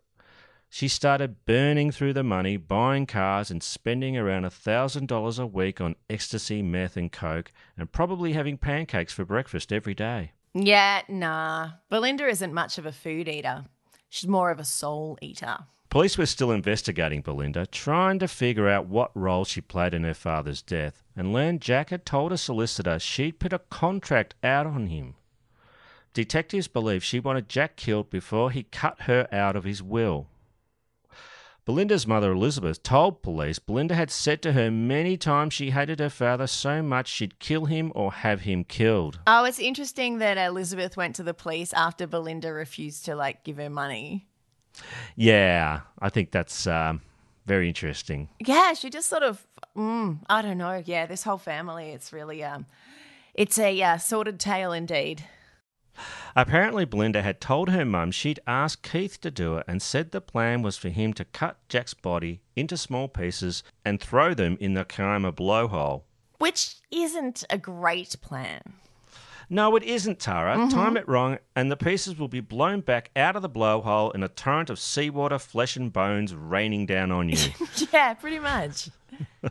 She started burning through the money, buying cars, and spending around $1,000 a week on ecstasy, meth, and coke, and probably having pancakes for breakfast every day. Yeah, nah. Belinda isn't much of a food eater. She's more of a soul eater. Police were still investigating Belinda, trying to figure out what role she played in her father's death, and learned Jack had told a solicitor she'd put a contract out on him. Detectives believe she wanted Jack killed before he cut her out of his will. Belinda's mother, Elizabeth, told police Belinda had said to her many times she hated her father so much she'd kill him or have him killed. Oh, it's interesting that Elizabeth went to the police after Belinda refused to like give her money. Yeah, I think that's um, very interesting. Yeah, she just sort of, mm, I don't know. Yeah, this whole family, it's really, um, it's a uh, sordid tale indeed. Apparently, Belinda had told her mum she'd asked Keith to do it and said the plan was for him to cut Jack's body into small pieces and throw them in the Kiama blowhole. Which isn't a great plan. No, it isn't, Tara. Mhm. Time it wrong, and the pieces will be blown back out of the blowhole in a torrent of seawater, flesh, and bones raining down on you. yeah, pretty much.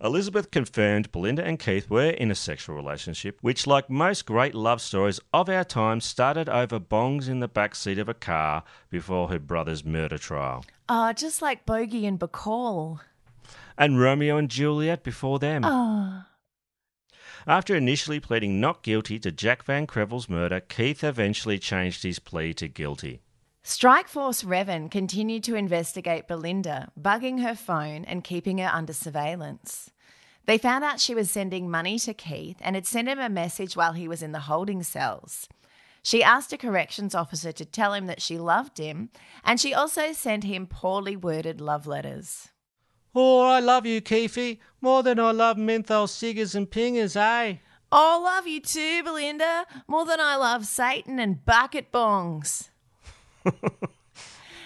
Elizabeth confirmed Belinda and Keith were in a sexual relationship, which, like most great love stories of our time, started over bongs in the back seat of a car before her brother's murder trial. Oh, just like Bogey and Bacall. And Romeo and Juliet before them. Oh. After initially pleading not guilty to Jack Van Krevel's murder, Keith eventually changed his plea to guilty. Strikeforce Revan continued to investigate Belinda, bugging her phone and keeping her under surveillance. They found out she was sending money to Keith and had sent him a message while he was in the holding cells. She asked a corrections officer to tell him that she loved him, and she also sent him poorly worded love letters. Oh, I love you, Keefy, more than I love menthol cigars and pingers, eh? Oh, love you too, Belinda, more than I love Satan and bucket bongs.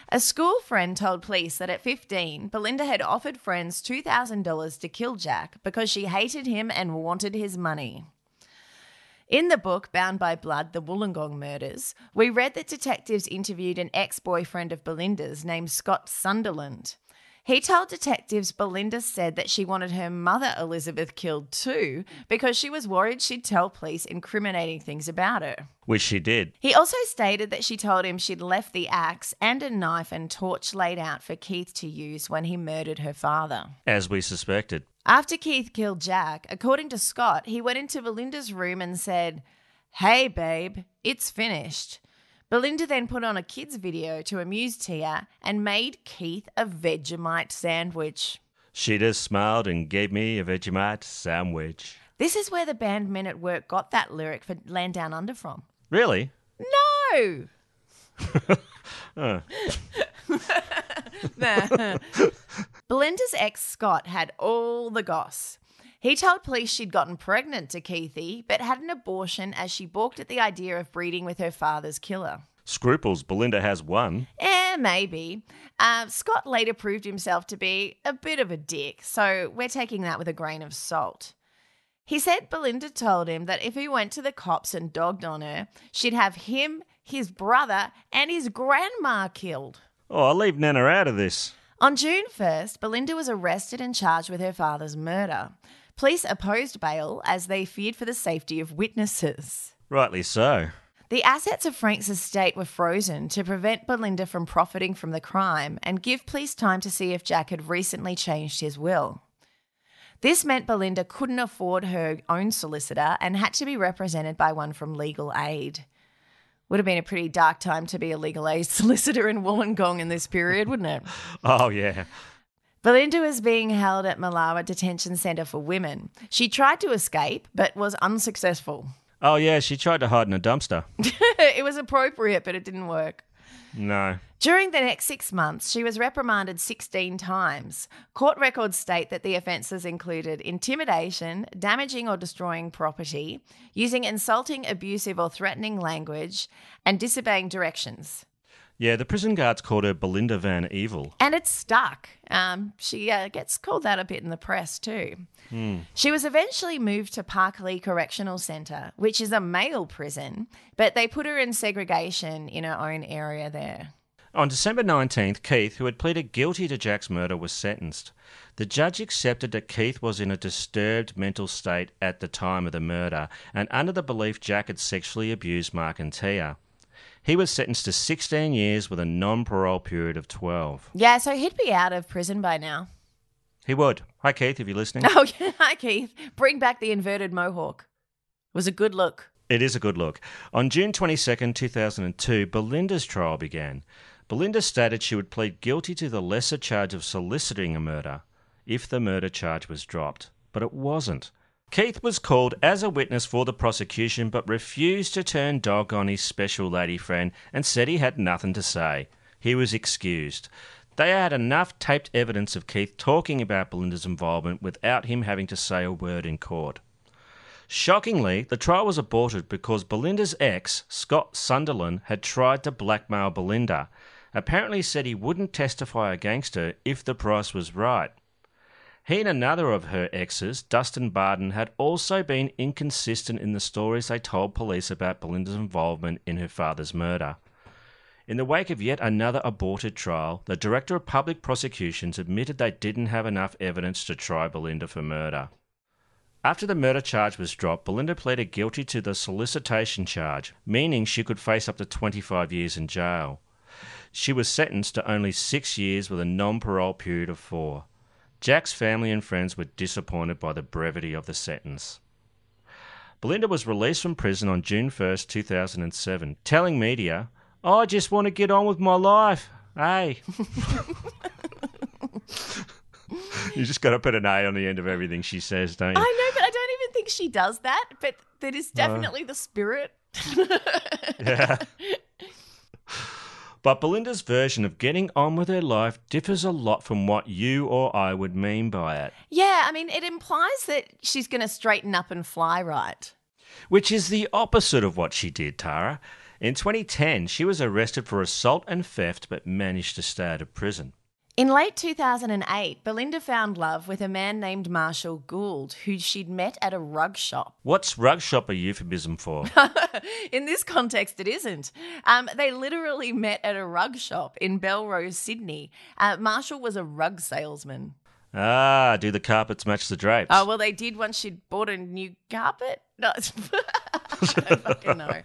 A school friend told police that at 15, Belinda had offered friends $2,000 to kill Jack because she hated him and wanted his money. In the book Bound by Blood The Wollongong Murders, we read that detectives interviewed an ex boyfriend of Belinda's named Scott Sunderland. He told detectives Belinda said that she wanted her mother Elizabeth killed too because she was worried she'd tell police incriminating things about her. Which she did. He also stated that she told him she'd left the axe and a knife and torch laid out for Keith to use when he murdered her father. As we suspected. After Keith killed Jack, according to Scott, he went into Belinda's room and said, Hey, babe, it's finished. Belinda then put on a kids' video to amuse Tia and made Keith a Vegemite sandwich. She just smiled and gave me a Vegemite sandwich. This is where the band Men at Work got that lyric for Land Down Under from. Really? No! Uh, Belinda's ex Scott had all the goss. He told police she'd gotten pregnant to Keithy, but had an abortion as she balked at the idea of breeding with her father's killer. scruples, Belinda has one. Eh, maybe. Uh, Scott later proved himself to be a bit of a dick, so we're taking that with a grain of salt. He said Belinda told him that if he went to the cops and dogged on her, she'd have him, his brother, and his grandma killed. Oh, I'll leave Nana out of this. On June 1st, Belinda was arrested and charged with her father's murder. Police opposed bail as they feared for the safety of witnesses. Rightly so. The assets of Frank's estate were frozen to prevent Belinda from profiting from the crime and give police time to see if Jack had recently changed his will. This meant Belinda couldn't afford her own solicitor and had to be represented by one from legal aid. Would have been a pretty dark time to be a legal aid solicitor in Wollongong in this period, wouldn't it? Oh, yeah. Belinda was being held at Mulawa Detention Centre for Women. She tried to escape, but was unsuccessful. Oh, yeah, she tried to hide in a dumpster. it was appropriate, but it didn't work. No. During the next six months, she was reprimanded 16 times. Court records state that the offences included intimidation, damaging or destroying property, using insulting, abusive, or threatening language, and disobeying directions. Yeah, the prison guards called her Belinda Van Evil. And it's stuck. Um, she uh, gets called that a bit in the press too. Hmm. She was eventually moved to Parklea Correctional Centre, which is a male prison, but they put her in segregation in her own area there. On December 19th, Keith, who had pleaded guilty to Jack's murder, was sentenced. The judge accepted that Keith was in a disturbed mental state at the time of the murder and under the belief Jack had sexually abused Mark and Tia. He was sentenced to 16 years with a non parole period of 12. Yeah, so he'd be out of prison by now. He would. Hi, Keith, if you're listening. Oh, yeah. Hi, Keith. Bring back the inverted mohawk. It was a good look. It is a good look. On June 22nd, 2002, Belinda's trial began. Belinda stated she would plead guilty to the lesser charge of soliciting a murder if the murder charge was dropped, but it wasn't. Keith was called as a witness for the prosecution but refused to turn dog on his special lady friend and said he had nothing to say. He was excused. They had enough taped evidence of Keith talking about Belinda's involvement without him having to say a word in court. Shockingly, the trial was aborted because Belinda's ex, Scott Sunderland, had tried to blackmail Belinda. Apparently said he wouldn't testify against her if the price was right. He and another of her exes, Dustin Barden, had also been inconsistent in the stories they told police about Belinda's involvement in her father's murder. In the wake of yet another aborted trial, the Director of Public Prosecutions admitted they didn't have enough evidence to try Belinda for murder. After the murder charge was dropped, Belinda pleaded guilty to the solicitation charge, meaning she could face up to 25 years in jail. She was sentenced to only six years with a non parole period of four. Jack's family and friends were disappointed by the brevity of the sentence. Belinda was released from prison on June 1st, 2007, telling media, I just want to get on with my life. Hey. you just got to put an A on the end of everything she says, don't you? I know, but I don't even think she does that. But that is definitely the spirit. yeah. But Belinda's version of getting on with her life differs a lot from what you or I would mean by it, Yeah, I mean, it implies that she's going to straighten up and fly right. which is the opposite of what she did, Tara. In 2010, she was arrested for assault and theft but managed to stay out of prison. In late 2008, Belinda found love with a man named Marshall Gould, who she'd met at a rug shop. What's rug shop a euphemism for? In this context, it isn't. Um, they literally met at a rug shop in Belrose, Sydney. Uh, Marshall was a rug salesman. ah, do the carpets match the drapes? Oh, well, they did once she'd bought a new carpet. No, I don't fucking know.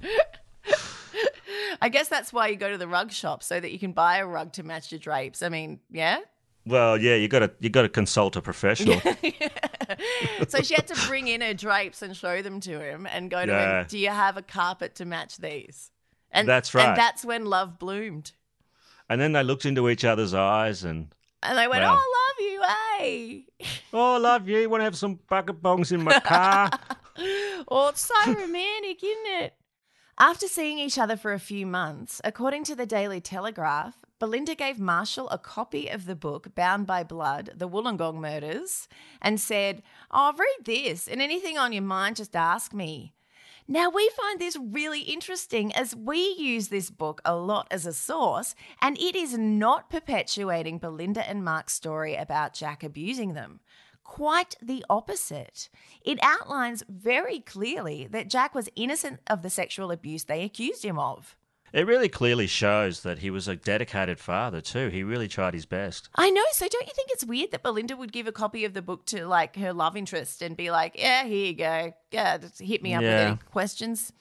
I guess that's why you go to the rug shop so that you can buy a rug to match your drapes. I mean, yeah. Well, yeah, you got to you got to consult a professional. So she had to bring in her drapes and show them to him and go to Yeah. him, Do you have a carpet to match these? And That's right. And that's when love bloomed. and then they looked into each other's eyes and, And they went, Wow. Oh, love you, hey. oh, I love you. Oh, Want to have some bucket bongs in my car? Oh, it's so romantic, isn't it? After seeing each other for a few months, according to the Daily Telegraph, Belinda gave Marshall a copy of the book Bound by Blood, The Wollongong Murders, and said, Oh, read this, and anything on your mind, just ask me. Now, we find this really interesting as we use this book a lot as a source, and it is not perpetuating Belinda and Mark's story about Jack abusing them. Quite the opposite. It outlines very clearly that Jack was innocent of the sexual abuse they accused him of. it really clearly shows that he was a dedicated father too. He really tried his best. I know, so don't you think it's weird that Belinda would give a copy of the book to like her love interest and be like, yeah, here you go. Yeah, just hit me up with any questions?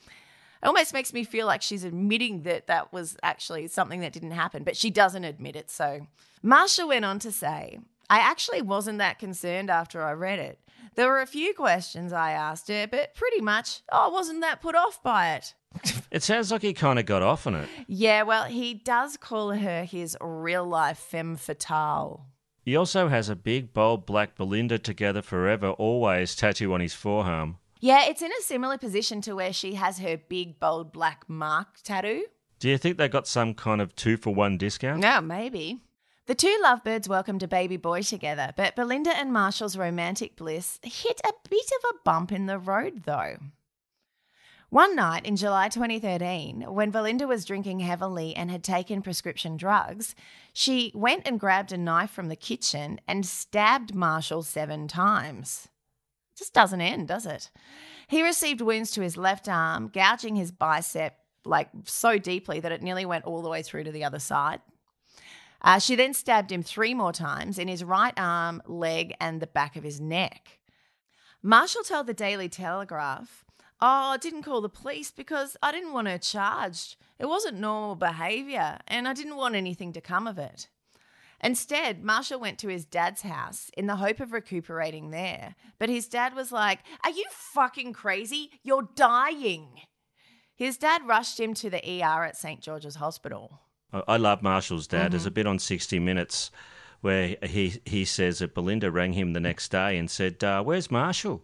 It almost makes me feel like she's admitting that that was actually something that didn't happen, but she doesn't admit it. So Marsha went on to say, I actually wasn't that concerned after I read it. There were a few questions I asked her, but pretty much oh, I wasn't that put off by it. It sounds like he kind of got off on it. Yeah, well, he does call her his real life femme fatale. He also has a big, bold black Belinda together forever, always tattoo on his forearm. Yeah, it's in a similar position to where she has her big, bold black mark tattoo. Do you think they got some kind of two for one discount? Yeah, maybe. The two lovebirds welcomed a baby boy together, but Belinda and Marshall's romantic bliss hit a bit of a bump in the road, though. One night in July 2013, when Belinda was drinking heavily and had taken prescription drugs, she went and grabbed a knife from the kitchen and stabbed Marshall seven times. It Just doesn't end, does it? He received wounds to his left arm, gouging his bicep like so deeply that it nearly went all the way through to the other side. Uh, she then stabbed him three more times in his right arm, leg, and the back of his neck. Marshall told the Daily Telegraph, Oh, I didn't call the police because I didn't want her charged. It wasn't normal behaviour, and I didn't want anything to come of it. Instead, Marshall went to his dad's house in the hope of recuperating there. But his dad was like, Are you fucking crazy? You're dying. His dad rushed him to the ER at St. George's Hospital. I love Marshall's dad. There's Mhm. a bit on 60 Minutes where he, he says that Belinda rang him the next day and said, uh, Where's Marshall?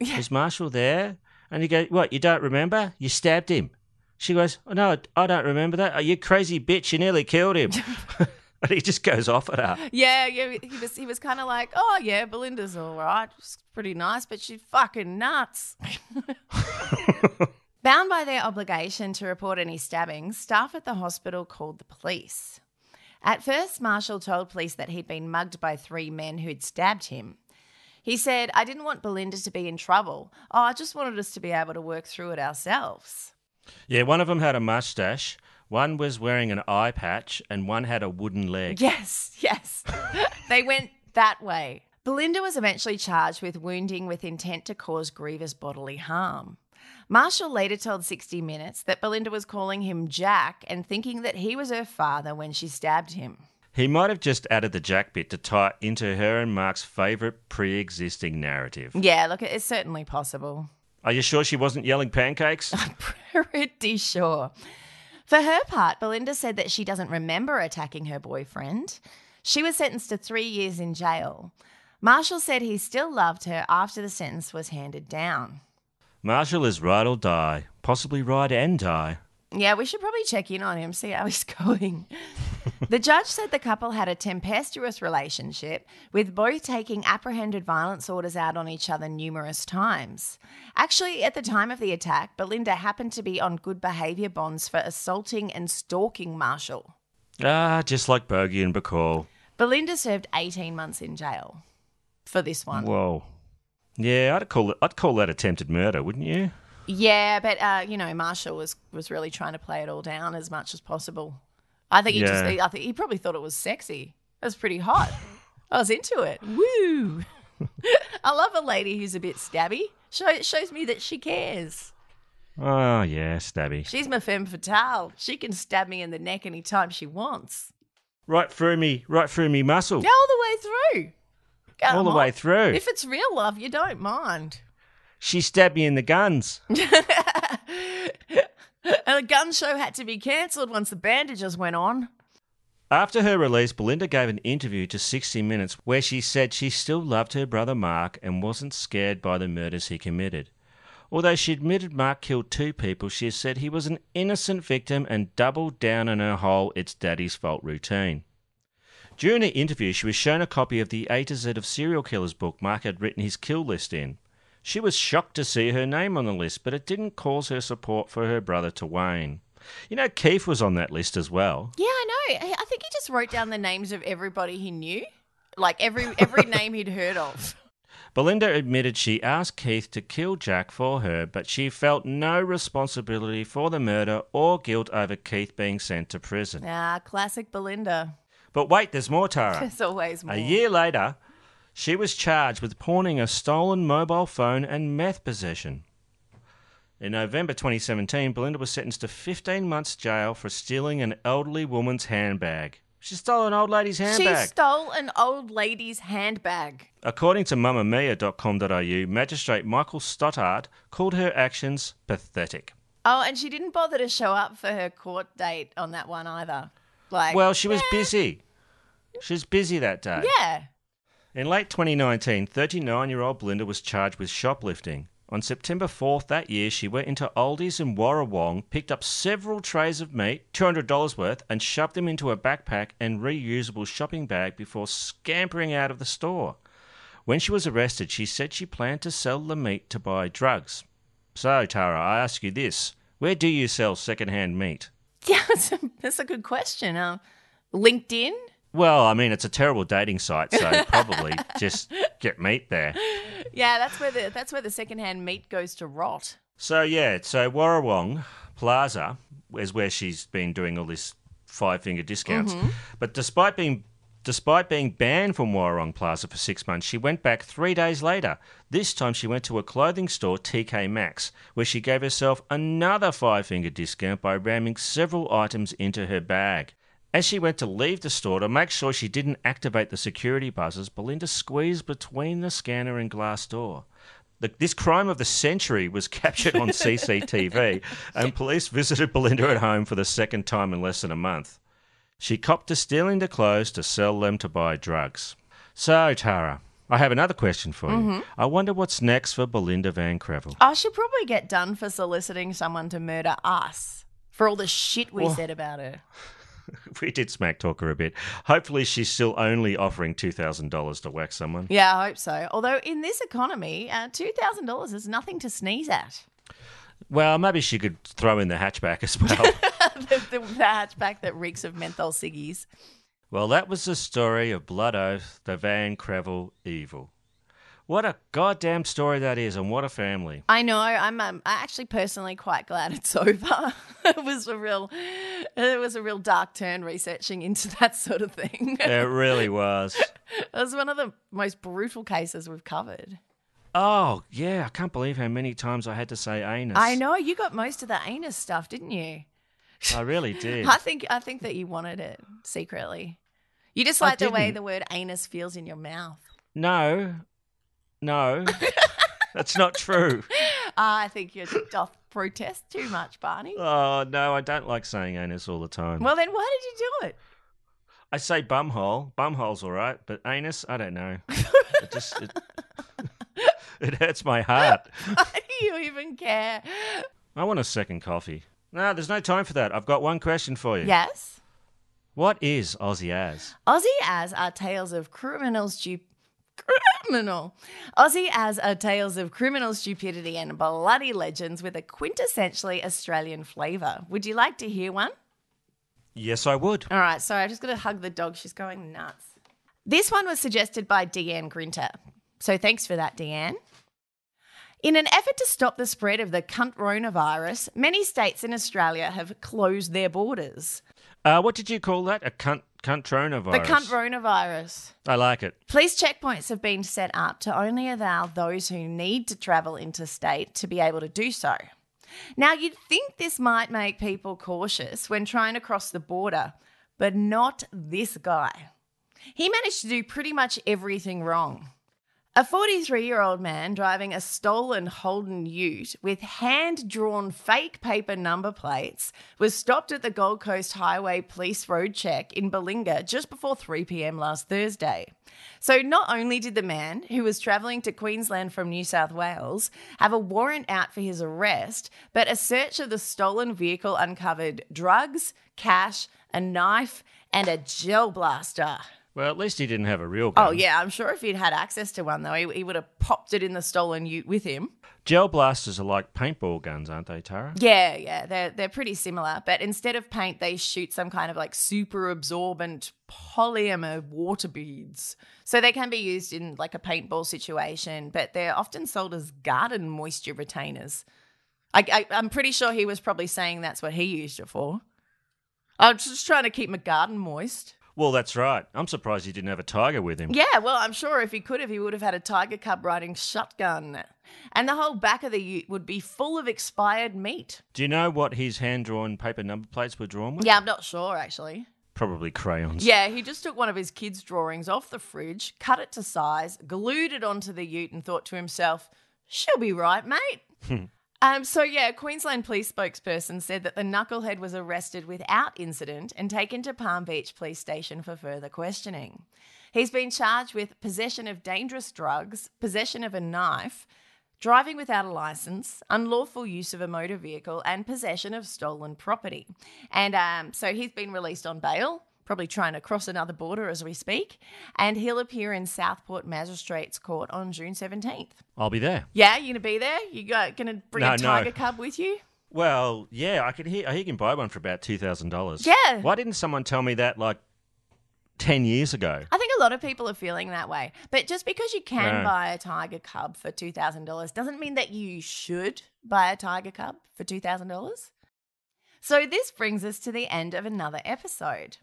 Is Marshall there? And he goes, What, you don't remember? You stabbed him. She goes, oh, No, I don't remember that. Oh, you crazy bitch, you nearly killed him. and he just goes off at her. Yeah, yeah, he was he was kind of like, oh yeah, Belinda's all right, she's pretty nice, but she's fucking nuts. Bound by their obligation to report any stabbings, staff at the hospital called the police. At first, Marshall told police that he'd been mugged by three men who'd stabbed him. He said, I didn't want Belinda to be in trouble. Oh, I just wanted us to be able to work through it ourselves. Yeah, one of them had a mustache, one was wearing an eye patch, and one had a wooden leg. Yes, yes. they went that way. Belinda was eventually charged with wounding with intent to cause grievous bodily harm. Marshall later told 60 Minutes that Belinda was calling him Jack and thinking that he was her father when she stabbed him. He might have just added the Jack bit to tie into her and Mark's favourite pre existing narrative. Yeah, look, it's certainly possible. Are you sure she wasn't yelling pancakes? Pretty sure. For her part, Belinda said that she doesn't remember attacking her boyfriend. She was sentenced to three years in jail. Marshall said he still loved her after the sentence was handed down. Marshall is ride or die, possibly ride and die. Yeah, we should probably check in on him, see how he's going. the judge said the couple had a tempestuous relationship, with both taking apprehended violence orders out on each other numerous times. Actually, at the time of the attack, Belinda happened to be on good behaviour bonds for assaulting and stalking Marshall. Ah, just like Bogey and Bacall. Belinda served 18 months in jail for this one. Whoa. Yeah, I'd call it. I'd call that attempted murder, wouldn't you? Yeah, but uh, you know, Marshall was was really trying to play it all down as much as possible. I think he Yeah. just, I think he probably thought it was sexy. It was pretty hot. I was into it. Woo! I love a lady who's a bit stabby. Show, it shows me that she cares. Oh yeah, stabby. She's my femme fatale. She can stab me in the neck anytime she wants. Right through me, right through me muscle. Yeah, all the way through. Come uh, All the way through. If it's real love, you don't mind. She stabbed me in the guns. And the gun show had to be cancelled once the bandages went on. After her release, Belinda gave an interview to 60 Minutes where she said she still loved her brother Mark and wasn't scared by the murders he committed. Although she admitted Mark killed two people, she said he was an innocent victim and doubled down on her whole it's daddy's fault routine. During the interview, she was shown a copy of the A to Z of serial killers book Mark had written his kill list in. She was shocked to see her name on the list, but it didn't cause her support for her brother to wane. You know, Keith was on that list as well. Yeah, I know. I I think he just wrote down the names of everybody he knew, like every every name he'd heard of. Belinda admitted she asked Keith to kill Jack for her, but she felt no responsibility for the murder or guilt over Keith being sent to prison. Ah, classic Belinda. But wait, there's more, Tara. There's always more. A year later, she was charged with pawning a stolen mobile phone and meth possession. In November 2017, Belinda was sentenced to 15 months jail for stealing an elderly woman's handbag. She stole an old lady's handbag. She stole an old lady's handbag. According to mamamia.com.au, Magistrate Michael Stottard called her actions pathetic. Oh, and she didn't bother to show up for her court date on that one either. Like, well, she was busy. She was busy that day. yeah. In late 2019, 39 year old Belinda was charged with shoplifting. On September 4th that year, she went into Aldi's in Warrawong, picked up several trays of meat, $200 worth, and shoved them into a backpack and reusable shopping bag before scampering out of the store. When she was arrested, she said she planned to sell the meat to buy drugs. So, Tara, I ask you this where do you sell secondhand meat? Yeah, that's a, that's a good question. Um, LinkedIn? Well, I mean, it's a terrible dating site, so probably just get meat there. Yeah, that's where the that's where the secondhand meat goes to rot. So yeah, so Warrawong Plaza is where she's been doing all this five finger discounts. Mhm. But despite being Despite being banned from Warrong Plaza for six months, she went back three days later. This time she went to a clothing store, TK Maxx, where she gave herself another five finger discount by ramming several items into her bag. As she went to leave the store to make sure she didn't activate the security buzzers, Belinda squeezed between the scanner and glass door. The, this crime of the century was captured on CCTV, and police visited Belinda at home for the second time in less than a month. She copped to stealing the clothes to sell them to buy drugs. So, Tara, I have another question for you. Mhm. I wonder what's next for Belinda Van Krevel. I should probably get done for soliciting someone to murder us for all the shit we Well- said about her. we did smack talk her a bit. Hopefully, she's still only offering $2,000 to whack someone. Yeah, I hope so. Although in this economy, uh, two thousand dollars is nothing to sneeze at. Well, maybe she could throw in the hatchback as well. the, the, the hatchback that reeks of menthol ciggies. well, that was the story of Blood Oath, the Van Krevel evil. What a goddamn story that is, and what a family. I know. I'm um, actually personally quite glad it's over. it was a real, it was a real dark turn researching into that sort of thing. It really was. it was one of the most brutal cases we've covered. Oh, yeah, I can't believe how many times I had to say anus. I know you got most of the anus stuff, didn't you? I really did. I think I think that you wanted it secretly. You just like the way the word anus feels in your mouth. No, no, that's not true. Ah, I think you're ticked protest too much, Barney. Oh, no, I don't like saying anus all the time. Well, then why did you do it? I say bumhole. Bumhole's all right, but anus, I don't know. it just it, it hurts my heart. Why do you even care? I want a second coffee. No, there's no time for that. I've got one question for you. Yes. What is Aussie as? Aussie as are tales of criminal stu- criminal. Aussie as are tales of criminal stupidity and bloody legends with a quintessentially Australian flavour. Would you like to hear one? Yes, I would. All right, sorry, I'm just got to hug the dog. She's going nuts. This one was suggested by Deanne Grinter. So thanks for that, Deanne. In an effort to stop the spread of the coronavirus, many states in Australia have closed their borders. Uh, what did you call that? A cunt coronavirus. The coronavirus. I like it. Police checkpoints have been set up to only allow those who need to travel interstate to be able to do so. Now, you'd think this might make people cautious when trying to cross the border, but not this guy. He managed to do pretty much everything wrong. A 43 year old man driving a stolen Holden ute with hand drawn fake paper number plates was stopped at the Gold Coast Highway Police Road Check in Bilinga just before 3 pm last Thursday. So, not only did the man, who was travelling to Queensland from New South Wales, have a warrant out for his arrest, but a search of the stolen vehicle uncovered drugs, cash, a knife, and a gel blaster. Well, at least he didn't have a real oh, gun. Oh, yeah, I'm sure if he'd had access to one, though, he, he would have popped it in the stolen ute with him. Gel blasters are like paintball guns, aren't they, Tara? Yeah, yeah, they're, they're pretty similar, but instead of paint, they shoot some kind of like super absorbent polymer water beads. So they can be used in like a paintball situation, but they're often sold as garden moisture retainers. I, I, I'm pretty sure he was probably saying that's what he used it for. I was just trying to keep my garden moist. Well, that's right. I'm surprised he didn't have a tiger with him. Yeah, well, I'm sure if he could have, he would have had a tiger cub riding shotgun. And the whole back of the ute would be full of expired meat. Do you know what his hand drawn paper number plates were drawn with? Yeah, I'm not sure actually. Probably crayons. Yeah, he just took one of his kids' drawings off the fridge, cut it to size, glued it onto the ute, and thought to himself, she'll be right, mate. Um, so yeah, Queensland police spokesperson said that the knucklehead was arrested without incident and taken to Palm Beach Police Station for further questioning. He's been charged with possession of dangerous drugs, possession of a knife, driving without a license, unlawful use of a motor vehicle, and possession of stolen property. And um, so he's been released on bail, probably trying to cross another border as we speak, and he'll appear in Southport Magistrates Court on June 17th. I'll be there. Yeah, you gonna be there? You got gonna bring No, a no. tiger cub with you? Well, yeah, I could hear. I hear you can buy one for about two thousand dollars. Yeah. Why didn't someone tell me that like ten years ago? I think a lot of people are feeling that way. But just because you can No. buy a tiger cub for two thousand dollars doesn't mean that you should buy a tiger cub for two thousand dollars. So this brings us to the end of another episode.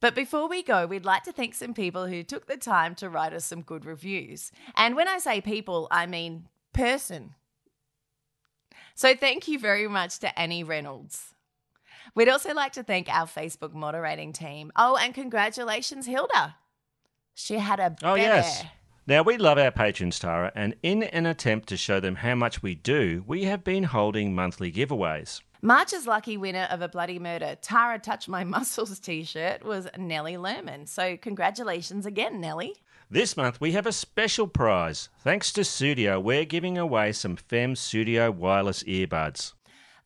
But before we go, we'd like to thank some people who took the time to write us some good reviews. And when I say people, I mean person. So thank you very much to Annie Reynolds. We'd also like to thank our Facebook moderating team. Oh, and congratulations, Hilda. She had a Oh, baby. yes. Now, we love our patrons, Tara, and in an attempt to show them how much we do, we have been holding monthly giveaways. March's lucky winner of a Bloody Murder Tara Touch My Muscles t shirt was Nellie Lerman. So, congratulations again, Nellie. This month, we have a special prize. Thanks to Sudio, we're giving away some FEM Sudio wireless earbuds.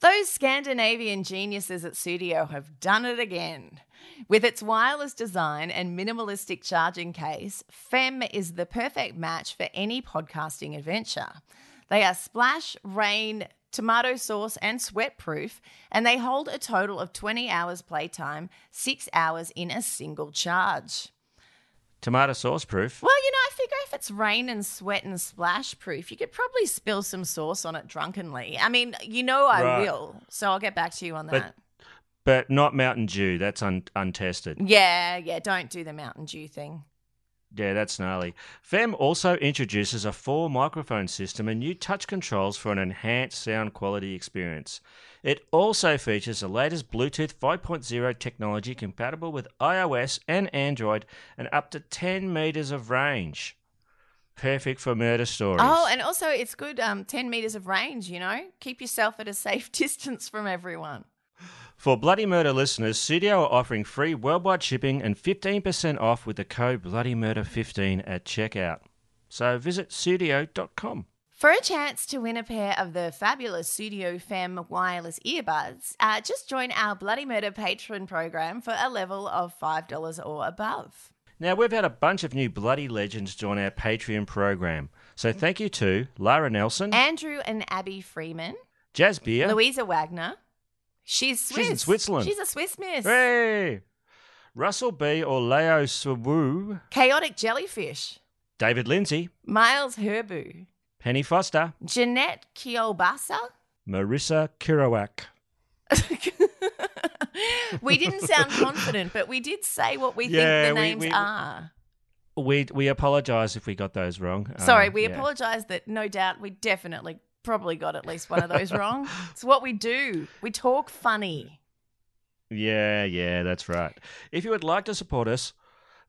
Those Scandinavian geniuses at Sudio have done it again. With its wireless design and minimalistic charging case, FEM is the perfect match for any podcasting adventure. They are splash, rain, tomato sauce, and sweat proof, and they hold a total of 20 hours playtime, six hours in a single charge. Tomato sauce proof. Well, you know, I figure if it's rain and sweat and splash proof, you could probably spill some sauce on it drunkenly. I mean, you know I Right. will, so I'll get back to you on But- that. But not Mountain Dew. That's un- untested. Yeah, yeah, don't do the Mountain Dew thing. Yeah, that's gnarly. FEM also introduces a four microphone system and new touch controls for an enhanced sound quality experience. It also features the latest Bluetooth 5.0 technology compatible with iOS and Android and up to 10 meters of range. Perfect for murder stories. Oh, and also it's good um 10 meters of range, you know? Keep yourself at a safe distance from everyone. For Bloody Murder listeners, Sudio are offering free worldwide shipping and 15% off with the code BloodyMurder15 at checkout. So visit sudio.com. For a chance to win a pair of the fabulous Sudio Fem wireless earbuds, uh, just join our Bloody Murder patron program for a level of $5 or above. Now, we've had a bunch of new bloody legends join our Patreon program. So thank you to Lara Nelson, Andrew and Abby Freeman, Jazz Beer, Louisa Wagner. She's Swiss. She's in Switzerland. She's a Swiss miss. Hey! Russell B. or Leo Sawu, Chaotic Jellyfish. David Lindsay, Miles Herbu. Penny Foster, Jeanette Kielbasa. Marissa Kirawak. We didn't sound confident, but we did say what we Yeah, think the we- names we- are. We we apologise if we got those wrong. Sorry, Uh, we yeah. apologise that no doubt we definitely probably got at least one of those wrong. It's what we do. We talk funny. Yeah, yeah, that's right. If you would like to support us,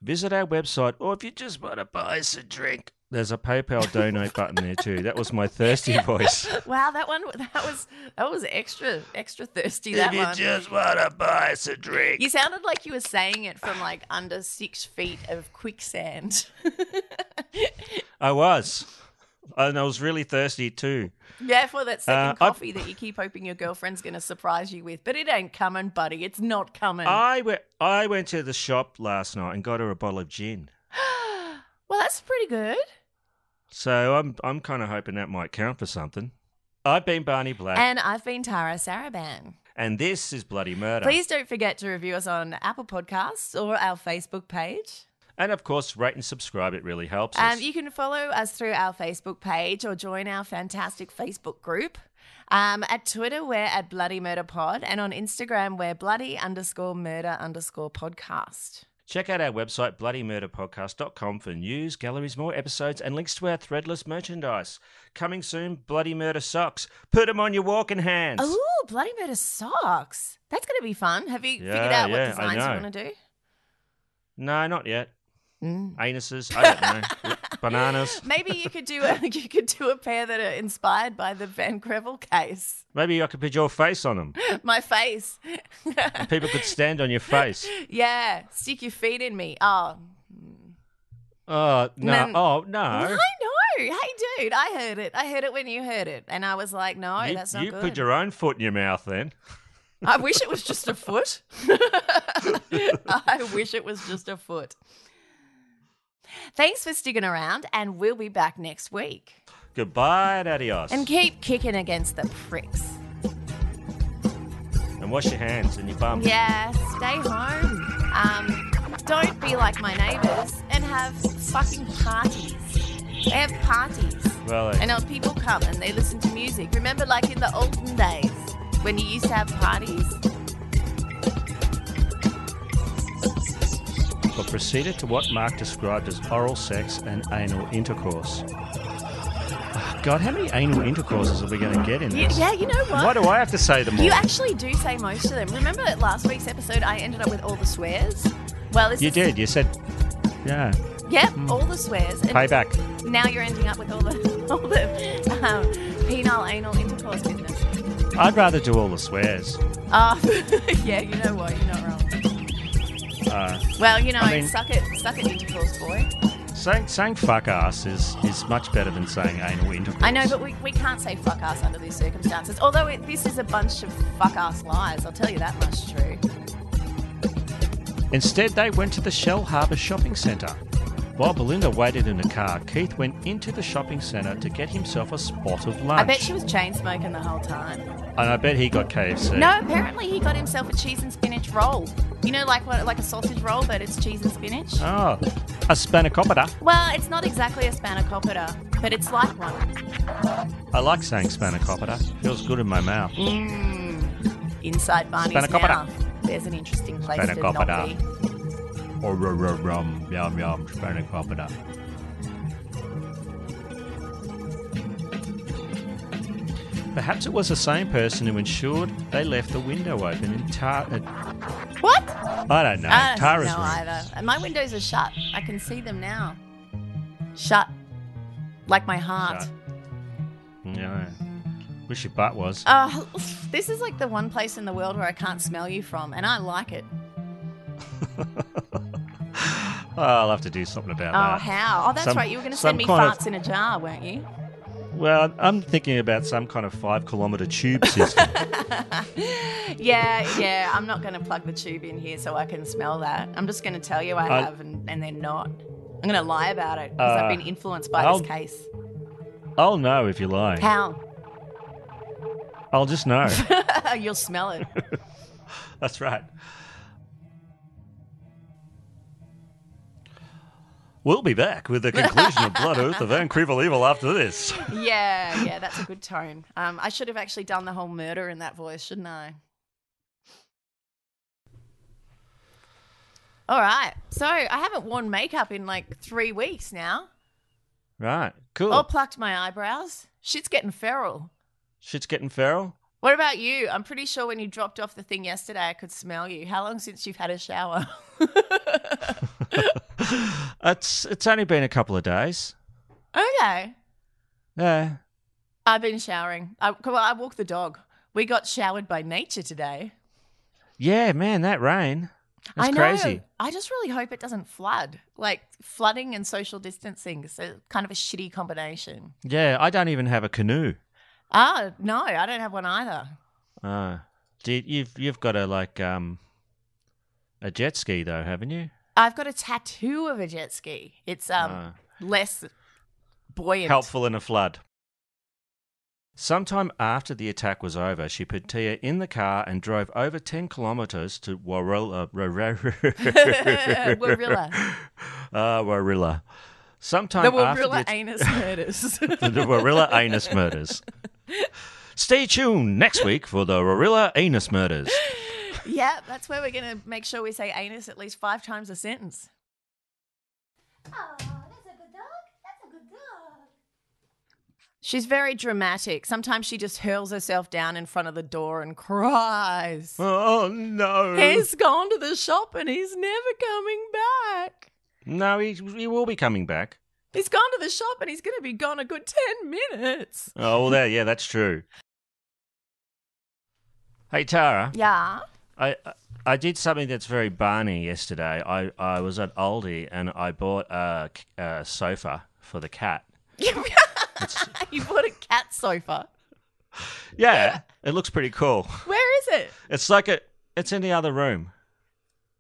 visit our website, or if you just want to buy us a drink, there's a PayPal donate button there too. That was my thirsty voice. Wow, that one that was that was extra extra thirsty. That if you one. just want to buy us a drink. You sounded like you were saying it from like under six feet of quicksand. I was. And I was really thirsty too. yeah, for that second Uh, I- coffee that you keep hoping your girlfriend's going to surprise you with, but it ain't coming, buddy. It's not coming. I went, I went to the shop last night and got her a bottle of gin. well, that's pretty good. So I'm I'm kind of hoping that might count for something. I've been Barney Black, and, And I've been Tara Saraban. And this is Bloody Murder. Please don't forget to review us on Apple Podcasts or our Facebook page. And of course, rate and subscribe. It really helps Um, us. you can follow us through our Facebook page or join our fantastic Facebook group. Um, at Twitter, we're at Bloody Murder Pod, and on Instagram, we're bloody underscore murder underscore podcast. Check out our website, bloodymurderpodcast.com, for news, galleries, more episodes, and links to our threadless merchandise. Coming soon, Bloody Murder socks. Put them on your walking hands. Ooh, Bloody Murder socks. That's going to be fun. Have you figured out what yeah, I designs you want to do? No, not yet. Mm. Anuses, I don't know. Bananas. Maybe you could do a you could do a pair that are inspired by the Van Krevel case. Maybe I could put your face on them. My face. And people could stand on your face. yeah, stick your feet in me. Oh, Oh, no. Then- oh, no. I know. Hey, dude, I heard it. I heard it when you heard it, and I was like, no, you that's not you good. put your own foot in your mouth then. I wish it was just a foot. I wish it was just a foot. Thanks for sticking around, and we'll be back next week. Goodbye and adios. And keep kicking against the pricks. And wash your hands and your bum. Yeah, stay home. Um, don't be like my neighbours and have fucking parties. They have parties. Uh, And uh, people come and they listen to music. Remember, like in the olden days when you used to have parties? But proceeded to what Mark described as oral sex and anal intercourse. Oh, God, how many anal intercourses are we going to get in this? yeah, you know what? Why do I have to say them all? You actually do say most of them. Remember last week's episode, I ended up with all the swears? Well, this You is, did. You said, yeah. Yep, hmm. all the swears. And Payback. Now you're ending up with all the all the um, penile anal intercourse business. I'd rather do all the swears. Oh, yeah, you know what? You're not wrong. Uh, Well, you know, I mean- suck it, suck it, intercourse boy. saying saying fuck ass is, is much better than saying anal intercourse. I know, but we, we can't say fuck ass under these circumstances. Although it, this is a bunch of fuck ass lies, I'll tell you that much true. Instead, they went to the Shellharbour shopping centre. While Belinda waited in the car, Keith went into the shopping centre to get himself a spot of lunch. I bet she was chain smoking the whole time. And I bet he got KFC. No, apparently he got himself a cheese and spinach roll. You know, like what, like a sausage roll, but it's cheese and spinach. Oh, a spanakopita. Well, it's not exactly a spanakopita, but it's like one. I like saying spanakopita. Feels good in my mouth. Mmm. Inside Barney's Spanakopita. mouth. There's an interesting place to not Spanakopita. be. Or rum, yum, yum, spanakopita. Perhaps it was the same person who ensured they left the window open in Tar. Uh, What? I don't know. I don't Tara's know room. either. My windows are shut. I can see them now. Shut. Like my heart. Shut. Yeah. Wish your butt was. Oh, this is like the one place in the world where I can't smell you from, and I like it. I'll have to do something about Oh, that. Oh, how? Oh, that's Some- right. You were going to send me kind of- farts in a jar, weren't you? Well, I'm thinking about some kind of five kilometre tube system. Yeah, yeah. I'm not going to plug the tube in here so I can smell that. I'm just going to tell you I I- have and, and then not. I'm going to lie about it because Uh, I've been influenced by I'll- this case. I'll know if you lie. How? I'll just know. You'll smell it. That's right. We'll be back with the conclusion of Blood Oath of Van Krevel Evil after this. yeah, yeah, that's a good tone. Um, I should have actually done the whole murder in that voice, shouldn't I? All right. So I haven't worn makeup in like three weeks now. Right, cool. Or plucked my eyebrows. Shit's getting feral. Shit's getting feral. What about you? I'm pretty sure when you dropped off the thing yesterday, I could smell you. How long since you've had a shower? It's it's only been a couple of days. okay. Yeah. I've been showering. I, well, I walked the dog. We got showered by nature today. Yeah, man, that rain. It's I know. crazy. I just really hope it doesn't flood. Like flooding and social distancing is a, kind of a shitty combination. Yeah, I don't even have a canoe. Ah, no, I don't have one either. Uh, do you, you've you've got a like um a jet ski though, haven't you? I've got a tattoo of a jet ski. It's um Ah. less buoyant. Helpful in a flood. Sometime after the attack was over, she put Tia in the car and drove over 10 kilometres to Warilla. Warilla. Uh, Warilla. Sometime The after Warilla the, anus murders. the Warilla anus murders. Stay tuned next week for the Warilla anus murders. yeah, that's where we're going to make sure we say anus at least five times a sentence. Oh, that's a good dog. That's a good dog. She's very dramatic. Sometimes she just hurls herself down in front of the door and cries. Oh no! He's gone to the shop and he's never coming back. No, he, he will be coming back. He's gone to the shop and he's going to be gone a good 10 minutes. Oh, well, there, yeah, that's true. Hey, Tara. Yeah. I I did something that's very Barney yesterday. I, I was at Aldi and I bought a, a sofa for the cat. you bought a cat sofa. Yeah, it looks pretty cool. Where is it? It's like a it's in the other room.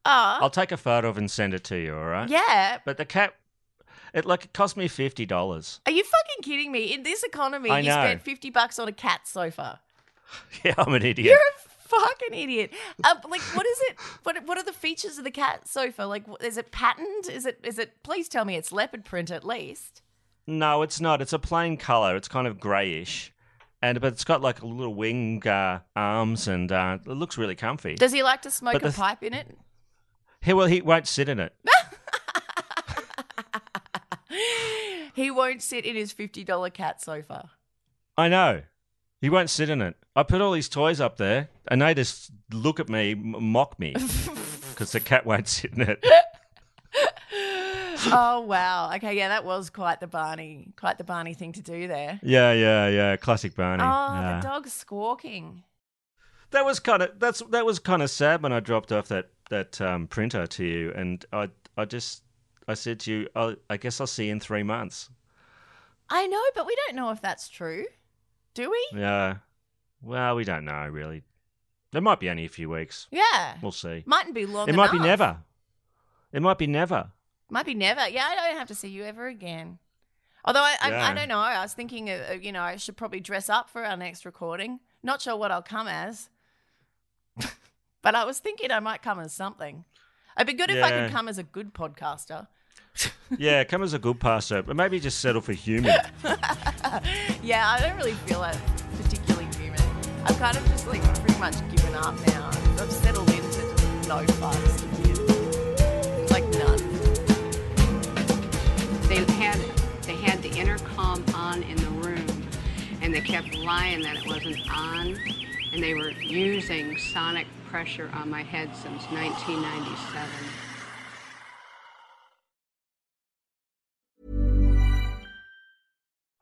Oh. I'll take a photo of and send it to you. All right? Yeah. But the cat, it like it cost me fifty dollars. Are you fucking kidding me? In this economy, I you know. spent 50 bucks on a cat sofa. Yeah, I'm an idiot. You're a fucking idiot. Uh, like, what is it? What What are the features of the cat sofa? Like, is it patterned? Is it? Is it? Please tell me it's leopard print at least. No, it's not. It's a plain color. It's kind of grayish, and but it's got like a little wing uh, arms, and uh, it looks really comfy. Does he like to smoke But a th- pipe in it? He well, he won't sit in it. He won't sit in his $50 cat sofa. I know. He won't sit in it. I put all these toys up there, and they just look at me, m- mock me, because the cat won't sit in it. oh, wow. Okay, yeah, that was quite the Barney, quite the Barney thing to do there. Yeah, yeah, yeah. Classic Barney. Oh, Yeah. the dog's squawking. That was kind of that's that was kind of sad when I dropped off that that um, printer to you, and I I just I said to you, i I guess I'll see you in three months. I know, but we don't know if that's true. Do we? Yeah. Well, we don't know really. There might be only a few weeks. Yeah. We'll see. Mightn't be long it might be never. It might be never. Might be never. Yeah, I don't have to see you ever again. Although I, I, I don't know. I was thinking, you know, I should probably dress up for our next recording. Not sure what I'll come as, but I was thinking I might come as something. It'd be good if I could come as a good podcaster. Yeah, come as a good pastor, but maybe just settle for human. yeah, I don't really feel like particularly human. I've kind of just like pretty much given up now. I've settled into just no fucks. Like none. They had they had the intercom on in the room, and they kept lying that it wasn't on, and they were using sonic pressure on my head since 1997.